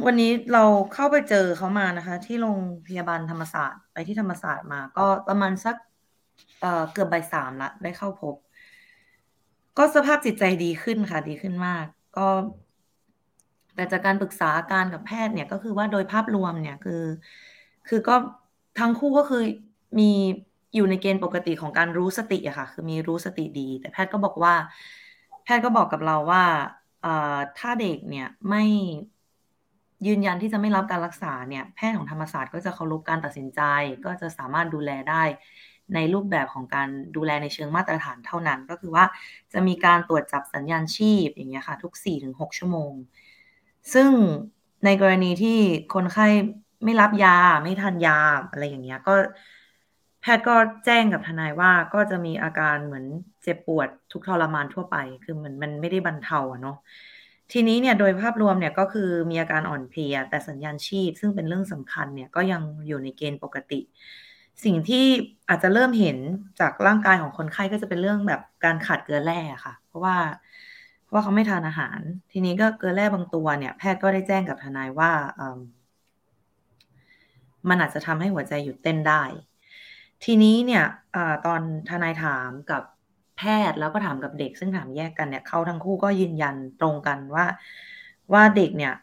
S5: วันนี้เราเข้าไปเจอเขามานะคะ ที่โรงพยาบาลธรรมศาสตร์ไปที่ธรรมศาสตร์มา ก็ประมาณสักเอ่อเกือบบ่ายสามละได้เข้าพบ ก็สภาพจิตใจดีขึ้นค่ะ ดีขึ้นมาก ก็ แต่จากการปรึกษาการกับแพทย์เนี่ยก็คือว่าโดยภาพรวมเนี่ยคือ คือก็ทั้งคู่ก็คือมีอยู่ในเกณฑ์ปกติของการรู้สติอะค่ะ คือมีรู้สติดี แต่แพทย์ก็บอกว่า แพทย์ก็บอกกับเราว่าถ้าเด็กเนี่ยไม่ยืนยันที่จะไม่รับการรักษาเนี่ยแพทย์ของธรรมศาสตร์ก็จะเคารพการตัดสินใจ ก็จะสามารถดูแลได้ในรูปแบบของการดูแลในเชิงมาตรฐานเท่านั้น ก็คือว่าจะมีการตรวจจับสัญญาณชีพอย่างเงี้ยค่ะทุก 4-6 ชั่วโมง ซึ่งในกรณีที่คนไข้ไม่รับยาไม่ทานยาอะไรอย่างเงี้ยก็ พทย์ก็แจ้งกับทนายว่าก็จะมีอาการเหมือนเจ็บปวดทุกทรมานทั่วไป คือเหมือนมันไม่ได้บรรเทาเนาะทีนี้เนี่ยโดยภาพรวมเนี่ยก็คือมีอาการอ่อนเพลีย แต่สัญญาณชีพ ซึ่งเป็นเรื่องสำคัญเนี่ยก็ยังอยู่ในเกณฑ์ปกติ สิ่งที่อาจจะเริ่มเห็นจากร่างกายของคนไข้ก็จะเป็นเรื่องแบบการขาดเกลือแร่ค่ะ เพราะว่าเพราะว่าเขาไม่ทานอาหาร ทีนี้ก็เกลือแร่บางตัวเนี่ย แพทย์ก็ได้แจ้งกับทนายว่ามันอาจจะทำให้หัวใจหยุดเต้นได้ ทีนี้เนี่ยอตอนทนายถามกับแพทย์แล้วก็ถามกับเด็ก ซึ่งถามแยกกันเนี่ยเขาทั้งคู่ก็ยืนยันตรงกันว่า ว่าเด็กเนี่ย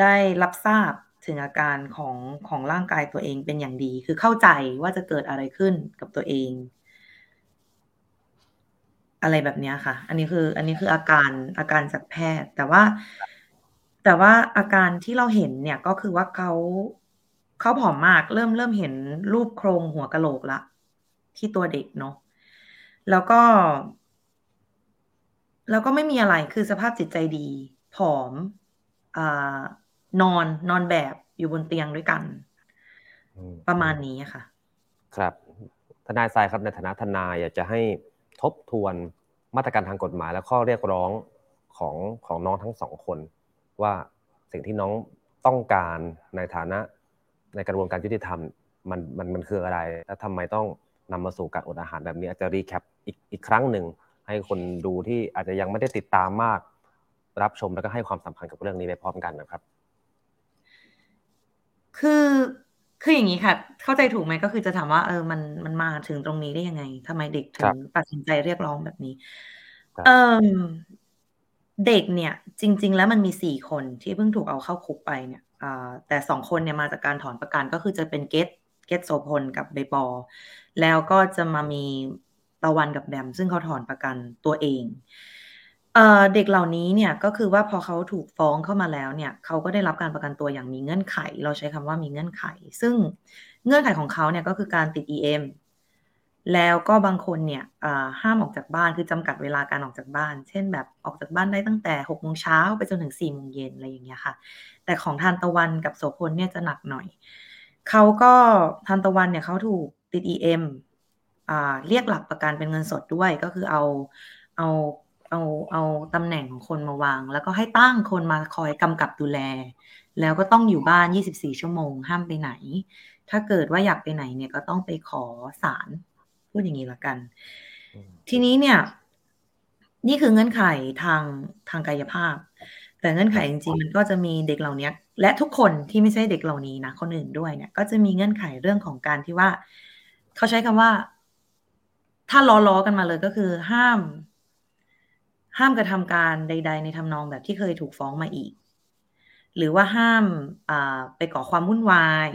S5: ได้รับทราบถึงอาการของของร่างกายตัวเองเป็นอย่างดี คือเข้าใจว่าจะเกิดอะไรขึ้นกับตัวเอง อะไรแบบนี้ค่ะ อันนี้คือ อันนี้คืออาการอาการจากแพทย์ แต่ว่า แต่ว่าอาการที่เราเห็นเนี่ยก็คือว่าเขา เขาผอมมากเริ่มเริ่มเห็นรูปโครงหัวกะโหลกละ ที่ตัวเด็กเนาะแล้วก็ แล้วก็ไม่มีอะไรคือสภาพจิตใจดี ผอมอนอนนอนแบบอยู่บนเตียงด้วยกัน ประมาณนี้ค่ะ
S2: ครับทนายทรายครับในฐานะทนายอยากจะให้ทบทวนมาตรการทางกฎหมายและข้อเรียกร้องของของน้องทั้งสองคน ว่าสิ่งที่น้องต้องการในฐานะ ในกระบวนการยุติธรรมมันมันมันคืออะไร และทำไมต้องนำมาสู่การอดอาหารแบบนี้อาจจะรีแคปอีกอีกครั้งหนึ่งให้คนดูที่อาจจะยังไม่ได้ติดตามมาก รับชมแล้วก็ให้ความสำคัญกับเรื่องนี้ไปพร้อมกันนะครับ
S5: คือคืออย่างนี้ค่ะ เข้าใจถูกไหมก็คือจะถามว่าเออมันมันมาถึงตรงนี้ได้ยังไงทำไมเด็กถึงตัดสินใจเรียกร้องแบบนี้เออเด็กเนี่ย จริง ๆ แล้วมันมีสี่คนที่เพิ่งถูกเอาเข้าคุกไปเนี่ย แต่สองคนเนี่ยมาจากการถอนประกันก็คือจะเป็นเกตเกตโซพลกับเบปอ แล้วก็จะมามีตะวันกับแบม ซึ่งเขาถอนประกันตัวเองเด็กเหล่านี้เนี่ยก็คือว่าพอเขาถูกฟ้องเข้ามาแล้วเนี่ยเขาก็ได้รับการประกันตัวอย่างมีเงื่อนไข เราใช้คำว่ามีเงื่อนไข ซึ่งเงื่อนไขของเขาเนี่ยก็คือการติด EM แล้วก็บางคนเนี่ยห้ามออกจากบ้านคือจำกัดเวลาการออกจากบ้าน เช่นแบบออกจากบ้านได้ตั้งแต่6โมงเช้าไปจนถึง4โมงเย็นอะไรอย่างเงี้ยค่ะ แต่ของทานตะวันกับโสพลเนี่ยจะหนักหน่อย เขาก็ทานตะวันเนี่ยเขาถูกติด EM อ่าเรียกหลักประกันเป็นเงินสดด้วยก็คือเอาเอาเอาเอาตำแหน่งของคนมาวาง แล้วก็ให้ตั้งคนมาคอยกำกับดูแล แล้วก็ต้องอยู่บ้าน 24 ชั่วโมง ห้ามไปไหน ถ้าเกิดว่าอยากไปไหนเนี่ยก็ต้องไปขอศาลพูดอย่างนี้ละกัน ทีนี้เนี่ย นี่คือเงื่อนไขทางทางกายภาพ แต่เงื่อนไขจริงๆมันก็จะมีเด็กเหล่านี้และทุกคนที่ไม่ใช่เด็กเหล่านี้นะคนอื่นด้วยเนี่ย ก็จะมีเงื่อนไขเรื่องของการที่ว่า เขาใช้คำว่า ถ้าล้อๆกันมาเลยก็คือ ห้าม ห้ามกระทำการใด ๆ ในทำนองแบบที่เคยถูกฟ้องมาอีก หรือว่าห้ามไปก่อความวุ่นวาย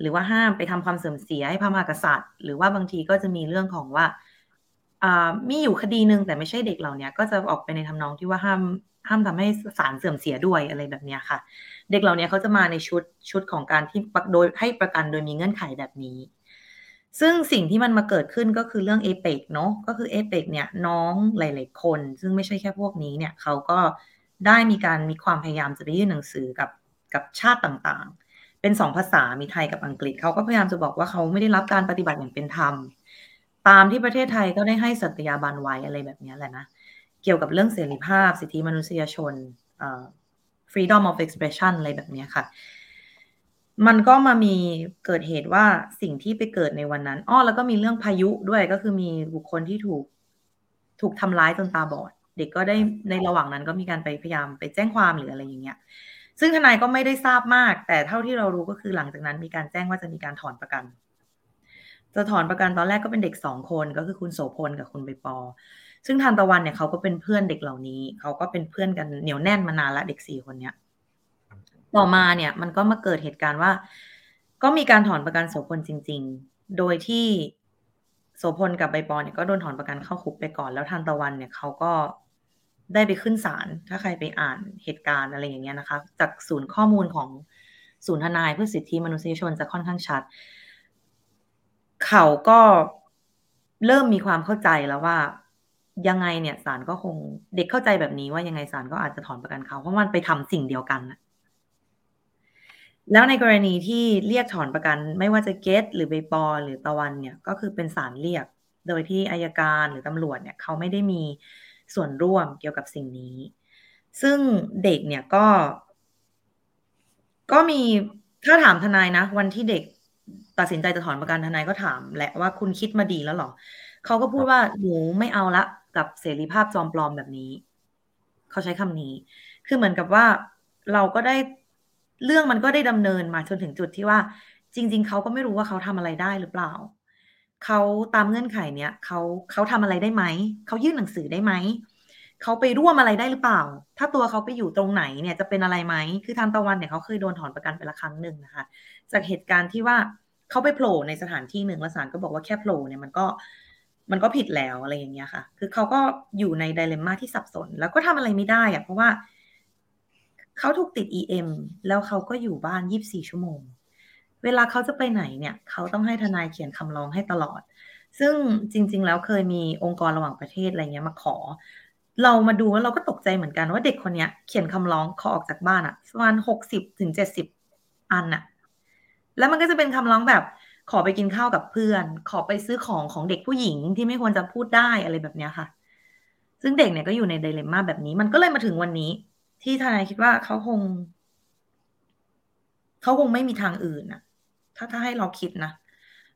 S5: หรือว่าห้ามไปทำความเสื่อมเสียให้พระมหากษัตริย์ หรือว่าบางทีก็จะมีเรื่องของว่ามีอยู่คดีหนึ่งแต่ไม่ใช่เด็กเหล่านี้ก็จะออกไปในทำนองที่ว่าห้าม ห้ามทำให้สารเสื่อมเสียด้วยอะไรแบบนี้ค่ะ เด็กเหล่านี้เขาจะมาในชุดชุดของการที่โดยให้ประกันโดยมีเงื่อนไขแบบนี้ ซึ่งสิ่งที่มันมาเกิดขึ้นก็คือเรื่องเอเปกเนาะก็คือเอเปกเนี่ยน้องหลาย ๆ คน ซึ่งไม่ใช่แค่พวกนี้เนี่ยเขาก็ได้มีการมีความพยายามจะไปยื่นหนังสือกับกับชาติต่างๆ เป็นสองภาษา มีไทยกับอังกฤษ เขาก็พยายามจะบอกว่าเขาไม่ได้รับการปฏิบัติอย่างเป็นธรรม ตามที่ประเทศไทยก็ได้ให้สัตยาบันไว้อะไรแบบนี้แหละนะ เกี่ยวกับเรื่องเสรีภาพ สิทธิมนุษยชน freedom of expression อะไรแบบนี้ค่ะ มันก็มามีเกิดเหตุว่าสิ่งที่ไปเกิดในวันนั้นอ้อแล้วก็มีเรื่องพายุด้วยก็คือมีบุคคลที่ถูกถูกทำร้ายจนตาบอด เด็กก็ได้ในระหว่างนั้นก็มีการไปพยายามไปแจ้งความหรืออะไรอย่างเงี้ย ซึ่งทนายก็ไม่ได้ทราบมาก แต่เท่าที่เรารู้ก็คือหลังจากนั้นมีการแจ้งว่าจะมีการถอนประกันจะถอนประกันตอนแรกก็เป็นเด็กสองคนก็คือคุณโสพลกับคุณใบปอ ซึ่งทานตะวันเนี่ยเขาก็เป็นเพื่อนเด็กเหล่านี้เขาก็เป็นเพื่อนกันเหนียวแน่นมานานละเด็กสี่คนเนี้ยต่อมาเนี่ยมันก็มาเกิดเหตุการณ์ว่า ก็มีการถอนประกันโสพลจริง ๆ โดยที่โสพลกับใบปอเนี่ยก็โดนถอนประกันเข้าคุกไปก่อนแล้วทานตะวันเนี่ยเขาก็ได้ไปขึ้นศาลถ้าใครไปอ่านเหตุการณ์อะไรอย่างเงี้ยนะคะ จากศูนย์ข้อมูลของศูนย์ทนายเพื่อสิทธิมนุษยชนจะค่อนข้างชัด เขาก็เริ่มมีความเข้าใจแล้วว่า ยังไงเนี่ยศาลก็คงเด็กเข้าใจแบบนี้ว่ายังไงศาลก็อาจจะถอนประกันเขาเพราะมันไปทำสิ่งเดียวกันนะแล้วในกรณีที่เรียกถอนประกัน ไม่ว่าจะเกตหรือใบปอหรือตะวันเนี่ยก็คือเป็นศาลเรียก โดยที่อายการหรือตำรวจเนี่ยเขาไม่ได้มีส่วนร่วมเกี่ยวกับสิ่งนี้ ซึ่งเด็กเนี่ยก็ ก็มีถ้าถามทนายนะ วันที่เด็กตัดสินใจจะถอนประกันทนายก็ถามแหละว่าคุณคิดมาดีแล้วหรอเขาก็พูดว่าหนูไม่เอาละ กับเสรีภาพจอมปลอมแบบนี้ เขาใช้คำนี้ คือเหมือนกับว่าเราก็ได้เรื่องมันก็ได้ดำเนินมาจนถึงจุดที่ว่า จริง ๆ เขาก็ไม่รู้ว่าเขาทำอะไรได้หรือเปล่า เขาตามเงื่อนไขเนี้ยเขาเขาทำอะไรได้ไหม เขายื่นหนังสือได้ไหมเขาไปร่วมอะไรได้หรือเปล่า ถ้าตัวเขาไปอยู่ตรงไหนเนี่ยจะเป็นอะไรไหม คือทางตะวันเนี่ยเขาเคยโดนถอนประกันไปละครั้งหนึ่งนะคะ จากเหตุการณ์ที่ว่าเขาไปโผล่ในสถานที่หนึ่งแล้วศาลก็บอกว่าแค่โผล่เนี่ยมันก็ มันก็ผิดแล้วอะไรอย่างเงี้ยค่ะ คือเขาก็อยู่ในไดเลม่าที่สับสน แล้วก็ทำอะไรไม่ได้อะเพราะว่าเขาถูกติด EM แล้วเขาก็อยู่บ้าน 24 ชั่วโมง เวลาเขาจะไปไหนเนี่ย เขาต้องให้ทนายเขียนคำร้องให้ตลอด ซึ่งจริง ๆ แล้วเคยมีองค์กรระหว่างประเทศอะไรเงี้ยมาขอ เรามาดูแล้วเราก็ตกใจเหมือนกันว่าเด็กคนเนี้ยเขียนคำร้องขอออกจากบ้านอะประมาณหกสิบถึงเจ็ดสิบอันอะแล้วมันก็จะเป็นคำร้องแบบ ขอไปกินข้าวกับเพื่อน ขอไปซื้อของของเด็กผู้หญิงที่ไม่ควรจะพูดได้อะไรแบบนี้ค่ะ ซึ่งเด็กเนี่ยก็อยู่ในไดเลม่าแบบนี้ มันก็เลยมาถึงวันนี้ ที่ทนายคิดว่าเขาคงเขาคงไม่มีทางอื่นนะถ้าถ้าให้เราคิดนะ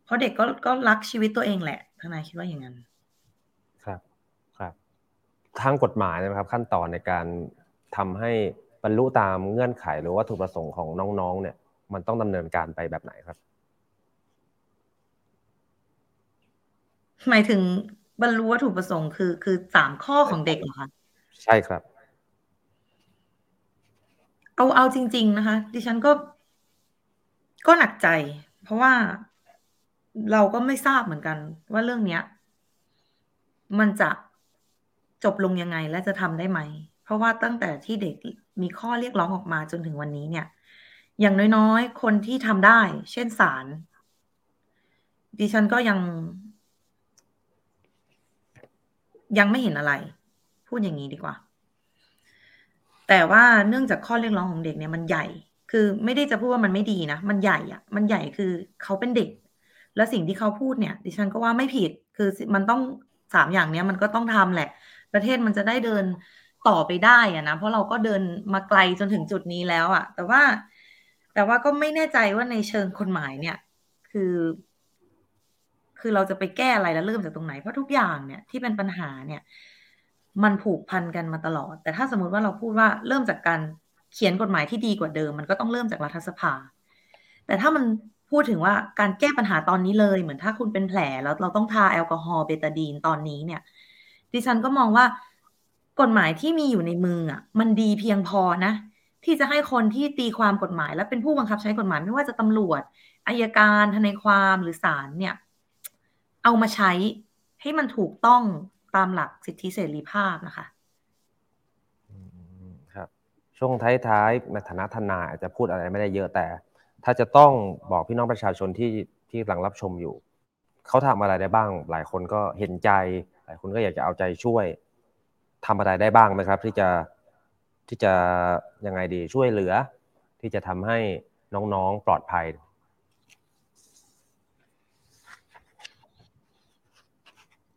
S5: เพราะเด็กก็ก็รักชีวิตตัวเองแหละ ทนายคิดว่าอย่างนั้น
S2: ครับครับทางกฎหมายนะครับ ขั้นตอนในการทำให้บรรลุตามเงื่อนไขหรือว่าถูกประสงค์ของน้องๆ เนี่ย มันต้องดำเนินการไปแบบไหนครับ
S5: หมายถึงบรรลุวัตถุประสงค์คือ คือสามข้อของเด็กเหรอคะ
S2: ใช่ครับ
S5: เอาเอาจริง ๆ นะคะ ดิฉันก็ ก็หนักใจ เพราะว่าเราก็ไม่ทราบเหมือนกัน ว่าเรื่องเนี้ย มันจะจบลงยังไงและจะทำได้ไหม เพราะว่าตั้งแต่ที่เด็กมีข้อเรียกร้องออกมาจนถึงวันนี้เนี่ย อย่างน้อยๆ คนที่ทำได้ เช่นศาลดิฉันก็ยัง ยังไม่เห็นอะไร พูดอย่างนี้ดีกว่า แต่ว่าเนื่องจากข้อเรียกร้องของเด็กเนี่ยมันใหญ่ คือไม่ได้จะพูดว่ามันไม่ดีนะ มันใหญ่อะมันใหญ่คือเขาเป็นเด็ก แล้วสิ่งที่เขาพูดเนี่ย ดิฉันก็ว่าไม่ผิด คือมันต้องสามอย่างเนี้ยมันก็ต้องทำแหละ ประเทศมันจะได้เดินต่อไปได้อะนะ เพราะเราก็เดินมาไกลจนถึงจุดนี้แล้วอะแต่ว่า แต่ว่าก็ไม่แน่ใจว่าในเชิงกฎหมายเนี่ย คือ คือเราจะไปแก้อะไรแล้วเริ่มจากตรงไหน เพราะทุกอย่างเนี่ยที่เป็นปัญหาเนี่ย มันผูกพันกันมาตลอด แต่ถ้าสมมติว่าเราพูดว่าเริ่มจากการเขียนกฎหมายที่ดีกว่าเดิม มันก็ต้องเริ่มจากรัฐสภา แต่ถ้ามันพูดถึงว่าการแก้ปัญหาตอนนี้เลย เหมือนถ้าคุณเป็นแผลแล้วเราต้องทาแอลกอฮอล์เบตาดีนตอนนี้เนี่ย ดิฉันก็มองว่ากฎหมายที่มีอยู่ในมืออะมันดีเพียงพอนะ ที่จะให้คนที่ตีความกฎหมาย และเป็นผู้บังคับใช้กฎหมายไม่ว่าจะตำรวจอายการทนายความหรือศาลเนี่ย เอามาใช้ให้มันถูกต้องตามหลักสิทธิเสรีภาพนะคะ
S2: ครับ ช่วงท้ายๆในฐานะทนายอาจจะพูดอะไรไม่ได้เยอะแต่ ถ้าจะต้องบอกพี่น้องประชาชนที่ที่กำลังรับชมอยู่เขาทำอะไรได้บ้าง หลายคนก็เห็นใจ หลายคนก็อยากจะเอาใจช่วยทำอะไรได้บ้างไหมครับ ที่จะที่จะยังไงดีช่วยเหลือ ที่จะทำให้น้องๆปลอดภัย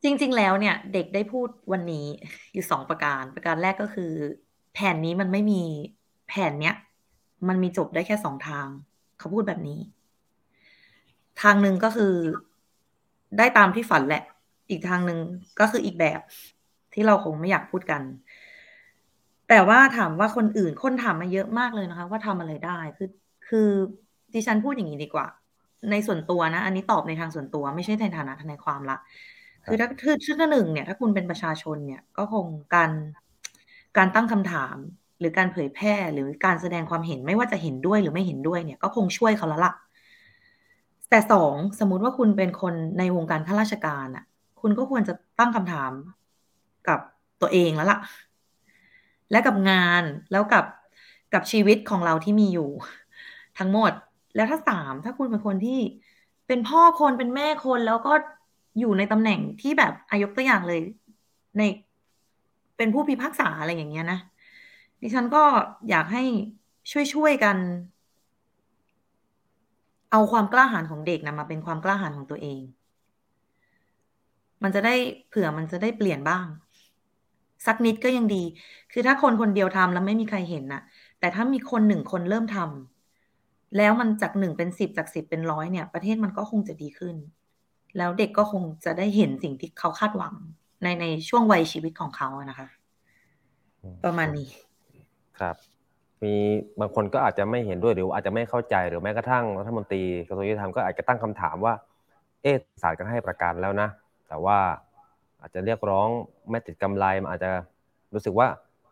S5: จริง ๆ แล้วเนี่ยเด็กได้พูดวันนี้อยู่สองประการ ประการแรกก็คือ แผนนี้มันไม่มีแผนเนี้ย มันมีจบได้แค่สองทาง เขาพูดแบบนี้ ทางหนึ่งก็คือได้ตามที่ฝันแหละ อีกทางหนึ่งก็คืออีกแบบที่เราคงไม่อยากพูดกัน แต่ว่าถามว่าคนอื่นคนถามมาเยอะมากเลยนะคะ ว่าทำอะไรได้คือคือดิฉันพูดอย่างนี้ดีกว่า ในส่วนตัวนะ อันนี้ตอบในทางส่วนตัว ไม่ใช่ในฐานะทนายความละ คือถ้า คือชื่อหนึ่งเนี่ย ถ้าคุณเป็นประชาชนเนี่ย ก็คงการ การตั้งคำถาม หรือการเผยแพร่ หรือการแสดงความเห็น ไม่ว่าจะเห็นด้วยหรือไม่เห็นด้วยเนี่ย ก็คงช่วยเขาแล้วล่ะ แต่สองสมมุติว่าคุณเป็นคนในวงการข้าราชการอะ คุณก็ควรจะตั้งคำถามกับตัวเองแล้วล่ะ และกับงาน แล้วกับ กับชีวิตของเราที่มีอยู่ ทั้งหมด แล้วถ้าสามถ้าคุณเป็นคนที่เป็นพ่อคน เป็นแม่คน แล้วก็ อยู่ในตำแหน่งที่แบบอายกตัวอย่างเลยในเป็นผู้พิพากษาอะไรอย่างเงี้ยนะดิฉันก็อยากให้ช่วยๆกัน เอาความกล้าหาญของเด็กนะมาเป็นความกล้าหาญของตัวเอง มันจะได้เผื่อมันจะได้เปลี่ยนบ้าง สักนิดก็ยังดี คือถ้าคนคนเดียวทำแล้วไม่มีใครเห็นนะแต่ถ้ามีคนหนึ่งคนเริ่มทำแล้วมันจากหนึ่งเป็นสิบจากสิบเป็นร้อยเนี่ย ประเทศมันก็คงจะดีขึ้น แล้วเด็กก็คงจะได้เห็นสิ่งที่เขาคาดหวังในในช่วงวัยชีวิตของเขาอะนะคะ ประมาณนี้
S2: ครับ มีบางคนก็อาจจะไม่เห็นด้วยหรืออาจจะไม่เข้าใจหรือแม้กระทั่งรัฐมนตรีกระทรวงยุติธรรมก็อาจจะตั้งคำถามว่า เอ๊ะศาลก็ให้ประกันแล้วนะ แต่ว่าอาจจะเรียกร้องไม่ติดกำไรมันอาจจะรู้สึกว่า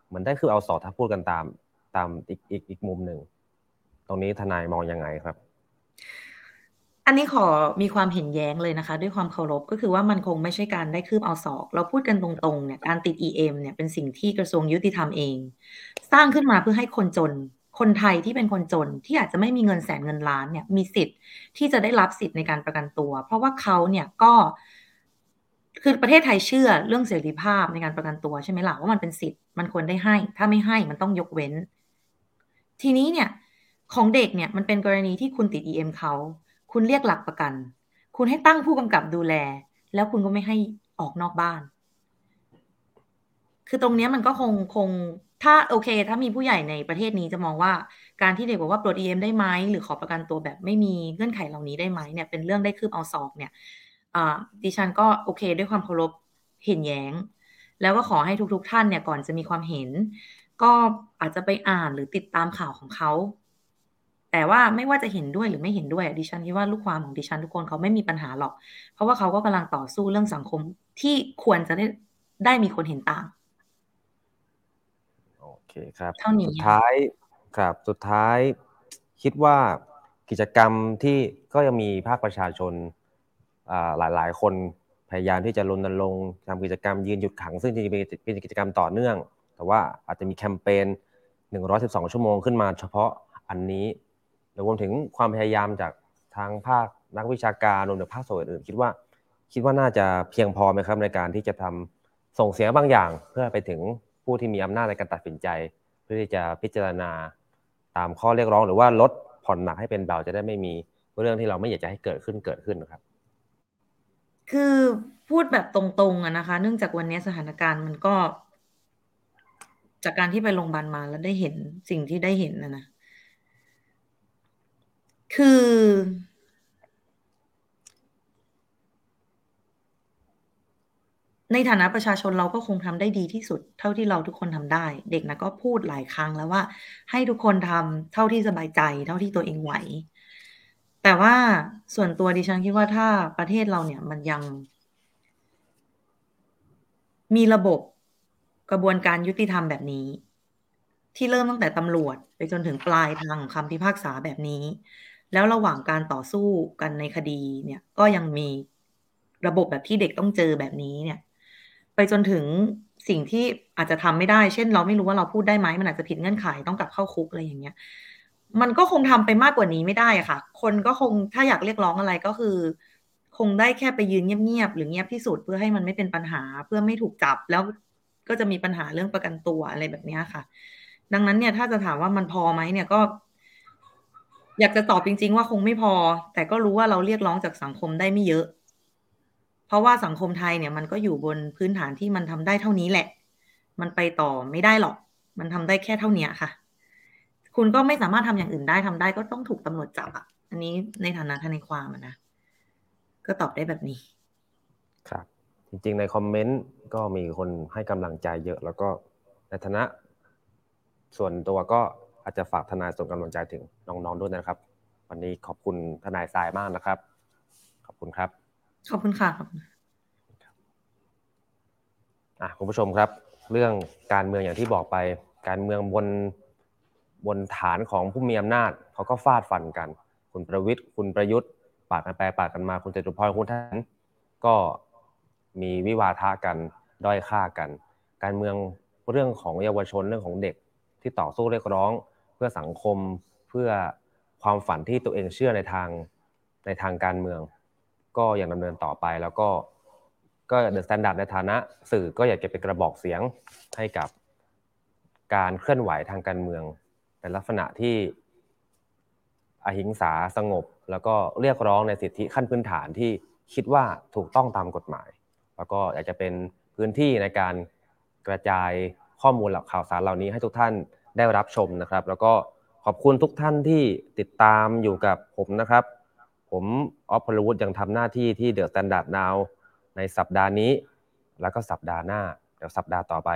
S2: เหมือนได้คือเอาสอถ้าพูดกันตามตามอีกอีกอีกมุมหนึ่ง ตรงนี้ทนายมองยังไงครับ
S5: อันนี้ขอมีความเห็นแย้งเลยนะคะ ด้วยความเคารพ ก็คือว่ามันคงไม่ใช่การได้คืบเอาศอก เราพูดกันตรงๆเนี่ยการติด EM เนี่ยเป็นสิ่งที่กระทรวงยุติธรรมเอง สร้างขึ้นมาเพื่อให้คนจน คนไทยที่เป็นคนจนที่อาจจะไม่มีเงินแสนเงินล้านเนี่ยมีสิทธิ์ที่จะได้รับสิทธิ์ในการประกันตัว เพราะว่าเขาเนี่ยก็คือประเทศไทยเชื่อเรื่องเสรีภาพในการประกันตัวใช่ไหมล่ะว่ามันเป็นสิทธิ์มันควรได้ให้ ถ้าไม่ให้มันต้องยกเว้น ทีนี้เนี่ยของเด็กเนี่ยมันเป็นกรณีที่คุณติด EM เขา คุณเรียกหลักประกัน คุณให้ตั้งผู้กำกับดูแล แล้วคุณก็ไม่ให้ออกนอกบ้าน คือตรงนี้มันก็คงคงถ้าโอเค ถ้ามีผู้ใหญ่ในประเทศนี้จะมองว่าการที่เด็กบอกว่าปลดเอ็มได้ไหมหรือขอประกันตัวแบบไม่มีเงื่อนไขเหล่านี้ได้ไหมเนี่ยเป็นเรื่องได้คืบเอาซอกเนี่ยดิฉันก็โอเค ด้วยความเคารพเห็นแย้ง แล้วก็ขอให้ทุกๆทท่านเนี่ยก่อนจะมีความเห็น ก็อาจจะไปอ่านหรือติดตามข่าวของเขา แต่ว่าไม่ว่าจะเห็นด้วยหรือไม่เห็นด้วยดิฉันคิดว่าลูกความของดิฉันทุกคนเขาไม่มีปัญหาหรอก เพราะว่าเขาก็กำลังต่อสู้เรื่องสังคมที่ควรจะได้ได้มีคนเห็นต่าง
S2: โอเคครับ
S5: เท่านี้
S2: สุดท้ายครับสุดท้ายคิดว่ากิจกรรมที่ก็ยังมีภาคประชาชนหลายๆคนพยายามที่จะรณรงค์ทำกิจกรรมยืนหยุดขัง ซึ่งจริงๆเป็นกิจกรรมต่อเนื่อง แต่ว่าอาจจะมีแคมเปญ112 ชั่วโมงขึ้นมาเฉพาะอันนี้ รวมถึงความพยายามจากทางภาคนักวิชาการรวมถึงภาคส่วนอื่นคิดว่า คิดว่าน่าจะเพียงพอไหมครับในการที่จะทำส่งเสียงบางอย่าง เพื่อไปถึงผู้ที่มีอำนาจในการตัดสินใจ เพื่อที่จะพิจารณาตามข้อเรียกร้อง หรือว่าลดผ่อนหนักให้เป็นเบาจะได้ไม่มีเรื่องที่เราไม่อยากจะให้เกิดขึ้นเกิดขึ้นนะครับ
S5: คือพูดแบบตรงๆอะนะคะ เนื่องจากวันนี้สถานการณ์มันก็ จากการที่ไปโรงพยาบาลมาแล้วได้เห็นสิ่งที่ได้เห็นนะนะ คือ ในฐานะประชาชนเราก็คงทำได้ดีที่สุด เท่าที่เราทุกคนทำได้ เด็กนะก็พูดหลายครั้งแล้วว่า ให้ทุกคนทำเท่าที่สบายใจ เท่าที่ตัวเองไหว แต่ว่าส่วนตัวดิฉันคิดว่าถ้าประเทศเราเนี่ยมันยัง มีระบบกระบวนการยุติธรรมแบบนี้ ที่เริ่มตั้งแต่ตำรวจ ไปจนถึงปลายทางคำพิพากษาแบบนี้ แล้วระหว่างการต่อสู้กันในคดีเนี่ย ก็ยังมีระบบแบบที่เด็กต้องเจอแบบนี้เนี่ย ไปจนถึงสิ่งที่อาจจะทำไม่ได้ เช่น เราไม่รู้ว่าเราพูดได้ไหมมันอาจจะผิดเงื่อนไขต้องกลับเข้าคุกอะไรอย่างเงี้ย มันก็คงทำไปมากกว่านี้ไม่ได้ค่ะ คนก็คงถ้าอยากเรียกร้องอะไรก็คือ คงได้แค่ไปยืนเงียบๆหรือเงียบที่สุดเพื่อให้มันไม่เป็นปัญหาเพื่อไม่ถูกจับแล้วก็จะมีปัญหาเรื่องประกันตัวอะไรแบบนี้ค่ะ ดังนั้นเนี่ยถ้าจะถามว่ามันพอไหมเนี่ยก็ อยากจะตอบจริง ๆ ว่าคงไม่พอ แต่ก็รู้ว่าเราเรียกร้องจากสังคมได้ไม่เยอะ เพราะว่าสังคมไทยเนี่ยมันก็อยู่บนพื้นฐานที่มันทำได้เท่านี้แหละ มันไปต่อไม่ได้หรอก มันทำได้แค่เท่านี้ค่ะ คุณก็ไม่สามารถทำอย่างอื่นได้ทำได้ก็ต้องถูกตำรวจจับอะ อันนี้ในฐานะทนายความนะก็ตอบได้แบบนี้
S2: ครับ จริง ๆ ในคอมเมนต์ก็มีคนให้กำลังใจเยอะ แล้วก็ในฐานะ ส่วนตัวก็ อาจจะฝากทนายส่งกำลังใจถึงน้องๆด้วยนะครับ วันนี้ขอบคุณทนายทรายมากนะครับ ขอบคุณครับ
S5: ขอบคุณค่ะขอบคุณ
S2: อะคุณผู้ชมครับ เรื่องการเมืองอย่างที่บอกไป การเมืองบนบนฐานของผู้มีอำนาจเขาก็ฟาดฟันกัน คุณประวิทย์คุณประยุทธ์ปาดกันไปปาดกันมาคุณจตุพรคุณท่านก็มีวิวาทะกันด้อยค่ากัน การเมืองเรื่องของเยาวชนเรื่องของเด็กที่ต่อสู้เรียกร้อง เพื่อสังคมเพื่อความฝันที่ตัวเองเชื่อในทางในทางการเมือง ก็ยังดำเนินต่อไปแล้วก็ก็ The Standard ในฐานะ สื่อก็อยากจะเป็นกระบอกเสียงให้กับการเคลื่อนไหวทางการเมืองในลักษณะที่อหิงสาสงบ แล้วก็เรียกร้องในสิทธิขั้นพื้นฐานที่คิดว่าถูกต้องตามกฎหมาย แล้วก็อยากจะเป็นพื้นที่ในการกระจายข้อมูลหลักข่าวสารเหล่านี้ให้ทุกท่าน ได้รับชมนะครับ แล้วก็ขอบคุณทุกท่านที่ติดตามอยู่กับผมนะครับ ผมออฟพลวุฒิยังทำหน้าที่ที่ The Standard Now ในสัปดาห์นี้ แล้วก็สัปดาห์หน้าเดี๋ยวสัปดาห์ต่อไป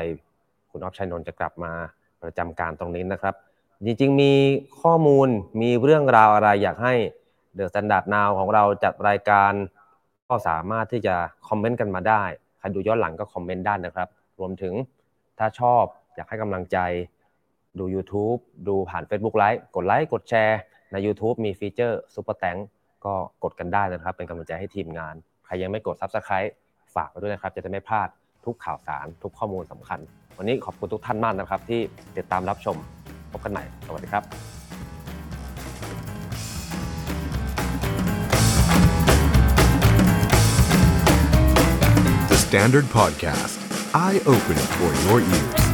S2: คุณออฟชัยนนท์จะกลับมาประจำการตรงนี้นะครับ จริงๆมีข้อมูลมีเรื่องราวอะไรอยากให้ The Standard Now ของเราจัดรายการก็สามารถที่จะ comment กันมาได้ ใครดูย้อนหลังก็ comment ได้นะครับ รวมถึงถ้าชอบอยากให้กำลังใจ ดู YouTube ดูผ่าน Facebook Live กดไลค์กดแชร์ใน YouTube มี feature Super Thanks ก็กดกันได้นะครับ เป็นกำลังใจให้ทีมงาน ใครยังไม่กด Subscribe ฝากไว้ด้วยนะครับ จะได้ไม่พลาดทุกข่าวสาร ทุกข้อมูลสำคัญ วันนี้ขอบคุณทุกท่านมากนะครับ ที่ติดตามรับชมพบกันใหม่สวัสดีครับ
S1: The Standard Podcast, eye opening for your ears.